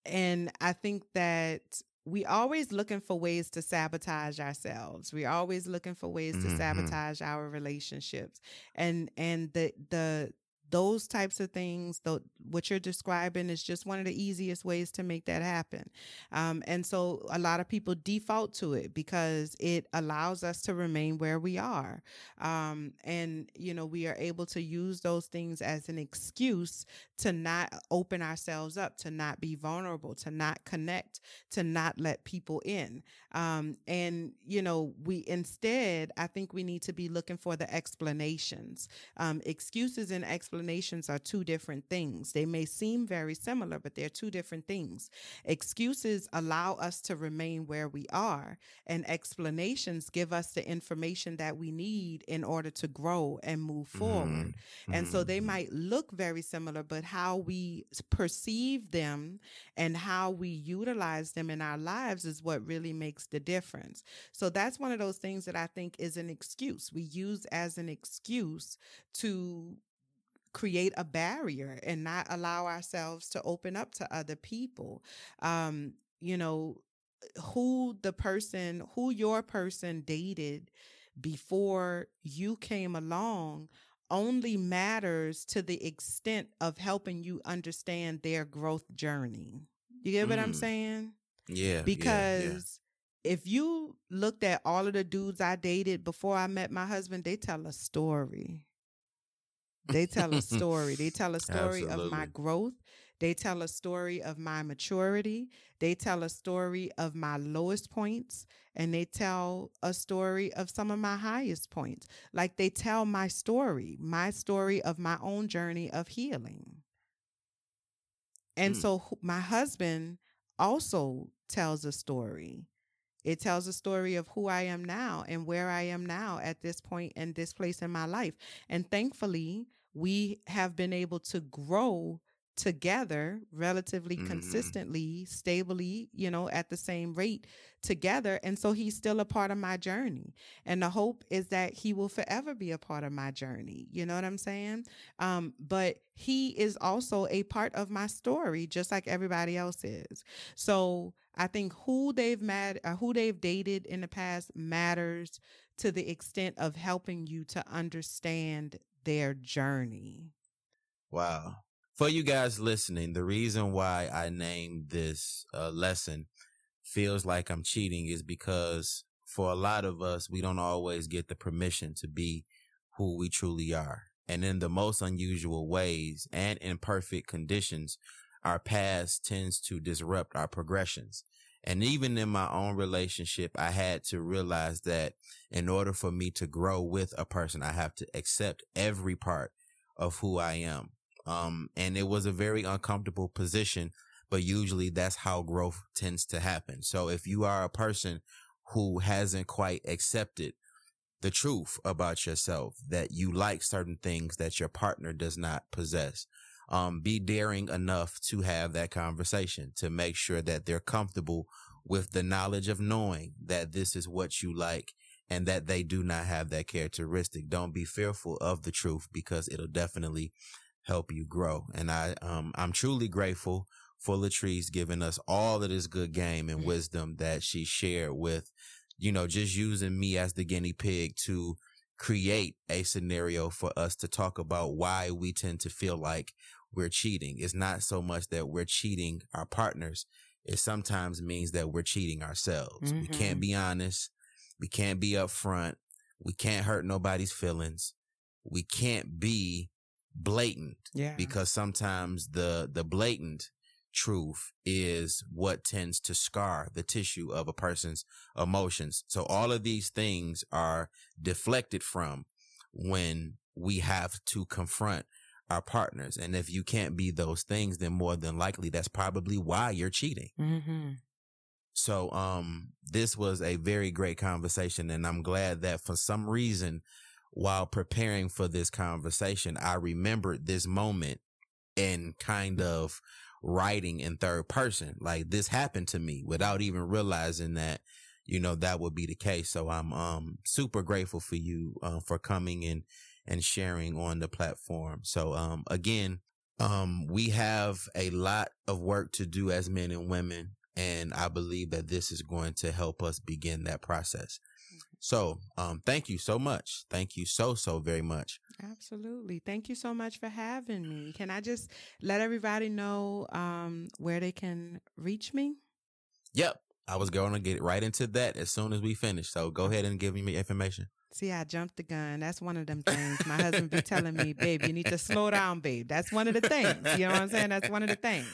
And I think that we always looking for ways to sabotage ourselves. We're always looking for ways mm-hmm. to sabotage our relationships. And and the the those types of things, what you're describing is just one of the easiest ways to make that happen. Um, and so a lot of people default to it because it allows us to remain where we are. Um, and, you know, we are able to use those things as an excuse to not open ourselves up, to not be vulnerable, to not connect, to not let people in. Um, and, you know, we instead, I think we need to be looking for the explanations. Um, excuses and explanations explanations are two different things. They may seem very similar, but they're two different things. Excuses allow us to remain where we are, and explanations give us the information that we need in order to grow and move mm-hmm. forward. Mm-hmm. And so they mm-hmm. might look very similar, but how we perceive them and how we utilize them in our lives is what really makes the difference. So that's one of those things that I think is an excuse. We use as an excuse to create a barrier and not allow ourselves to open up to other people. Um, you know, who the person, who your person dated before you came along only matters to the extent of helping you understand their growth journey. You get what mm. I'm saying? Yeah. Because yeah, yeah. if you looked at all of the dudes I dated before I met my husband, they tell a story. They tell a story. They tell a story Absolutely. of my growth. They tell a story of my maturity. They tell a story of my lowest points and they tell a story of some of my highest points. Like they tell my story, my story of my own journey of healing. And mm. so my husband also tells a story. It tells a story of who I am now and where I am now at this point and this place in my life. And thankfully, we have been able to grow together relatively mm-hmm. consistently, stably, you know, at the same rate together. And so he's still a part of my journey. And the hope is that he will forever be a part of my journey. You know what I'm saying? Um, but he is also a part of my story, just like everybody else is. So I think who they've met, uh, who they've dated in the past matters to the extent of helping you to understand their journey. Wow. For you guys listening, the reason why I named this uh, lesson feels like I'm cheating is because for a lot of us, we don't always get the permission to be who we truly are. And in the most unusual ways and in perfect conditions, our past tends to disrupt our progressions. And even in my own relationship, I had to realize that in order for me to grow with a person, I have to accept every part of who I am. Um, and it was a very uncomfortable position, but usually that's how growth tends to happen. So if you are a person who hasn't quite accepted the truth about yourself, that you like certain things that your partner does not possess. Um, be daring enough to have that conversation to make sure that they're comfortable with the knowledge of knowing that this is what you like and that they do not have that characteristic. Don't be fearful of the truth because it'll definitely help you grow. And I, um, I'm truly grateful for Latrice giving us all of this good game and mm-hmm. wisdom that she shared with, you know, just using me as the guinea pig to create a scenario for us to talk about why we tend to feel like we're cheating. It's not so much that we're cheating our partners. It sometimes means that we're cheating ourselves. Mm-hmm. We can't mm-hmm. be honest. We can't be upfront. We can't hurt nobody's feelings. We can't be blatant. Yeah. Because sometimes the, the blatant truth is what tends to scar the tissue of a person's emotions. So all of these things are deflected from when we have to confront our partners. And if you can't be those things, then more than likely that's probably why you're cheating. Mm-hmm. So, um, this was a very great conversation. And I'm glad that for some reason, while preparing for this conversation, I remembered this moment and kind of writing in third person. Like this happened to me without even realizing that, you know, that would be the case. So I'm, um, super grateful for you, uh, for coming and, and sharing on the platform. So, um, again, um, we have a lot of work to do as men and women and I believe that this is going to help us begin that process. So, um, thank you so much. Thank you so, so very much. Absolutely. Thank you so much for having me. Can I just let everybody know, um, where they can reach me? Yep. I was going to get right into that as soon as we finish. So go ahead and give me information. See, I jumped the gun. That's one of them things. My husband be telling me, babe, you need to slow down, babe. That's one of the things. You know what I'm saying? That's one of the things.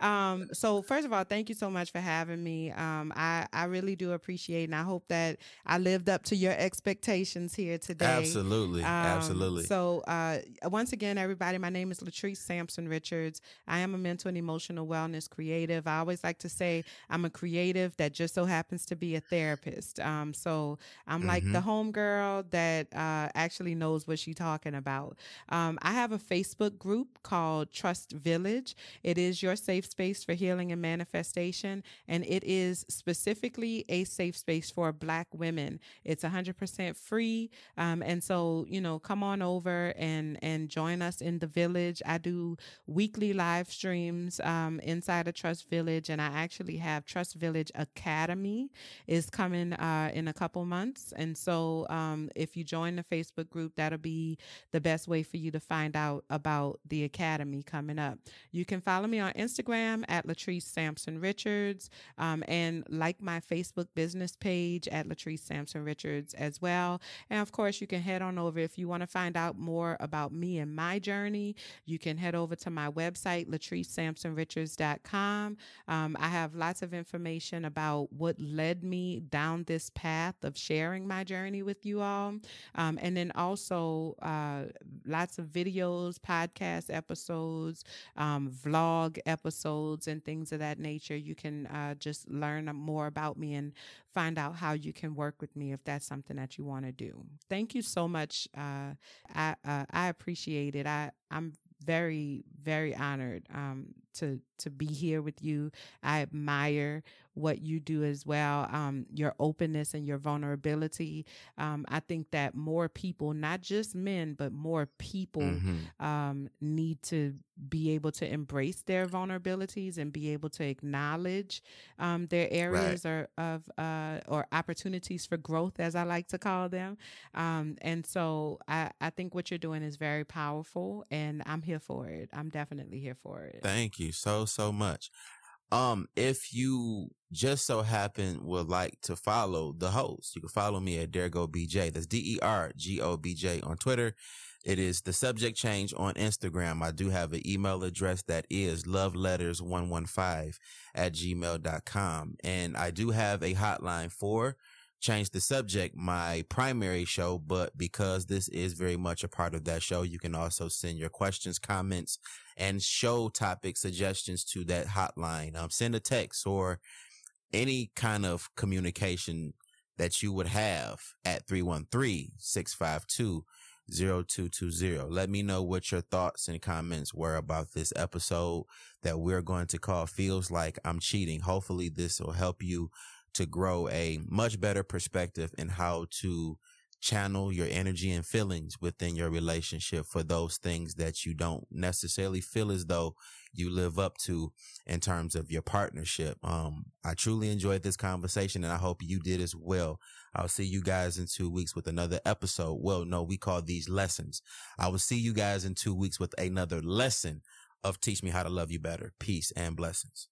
Um, so first of all, thank you so much for having me. Um, I, I really do appreciate and I hope that I lived up to your expectations here today. Absolutely. Um, Absolutely. So uh, once again, everybody, my name is Latrice Sampson Richards. I am a mental and emotional wellness creative. I always like to say I'm a creative that just so happens to be a therapist. Um, so I'm mm-hmm. like the mm-hmm. homegirl that uh, actually knows what she's talking about. Um, I have a Facebook group called Trust Village. It is your safe space for healing and manifestation, and it is specifically a safe space for Black women. It's 100% free, um, and so you know, come on over and and join us in the village. I do weekly live streams um, inside of Trust Village, and I actually have Trust Village Academy is coming uh, in a couple months, and so um, if you join the Facebook group, that'll be the best way for you to find out about the academy coming up. You can follow me on Instagram Instagram at Latrice Sampson Richards um, and like my Facebook business page at Latrice Sampson Richards as well. And of course, you can head on over if you want to find out more about me and my journey. You can head over to my website, latricesampsonrichards.com. Um, I have lots of information about what led me down this path of sharing my journey with you all. Um, and then also uh, lots of videos, podcast episodes, um, vlog episodes episodes and things of that nature, you can uh, just learn more about me and find out how you can work with me if that's something that you want to do. Thank you so much. Uh, I uh, I appreciate it. I I'm very very honored um, to to be here with you. I admire what you do as well, um, your openness and your vulnerability. Um, I think that more people, not just men, but more people mm-hmm. um, need to be able to embrace their vulnerabilities and be able to acknowledge um, their areas right. or, of uh, or opportunities for growth, as I like to call them. Um, and so I, I think what you're doing is very powerful, and I'm here for it. I'm definitely here for it. Thank you so so much. Um, if you just so happen would like to follow the host, you can follow me at Dergo BJ. That's D-E-R-G-O-B-J on Twitter. It is the subject change on Instagram. I do have an email address that is loveletters115 at gmail.com. And I do have a hotline for change the subject, my primary show, but because this is very much a part of that show, you can also send your questions, comments, and show topic suggestions to that hotline. Um, send a text or any kind of communication that you would have at 313-652-0220. Let me know what your thoughts and comments were about this episode that we're going to call Feels Like I'm Cheating. Hopefully this will help you to grow a much better perspective in how to channel your energy and feelings within your relationship for those things that you don't necessarily feel as though you live up to in terms of your partnership. Um, I truly enjoyed this conversation and I hope you did as well. I'll see you guys in two weeks with another episode. Well, no, we call these lessons. I will see you guys in two weeks with another lesson of Teach Me How to Love You Better. Peace and blessings.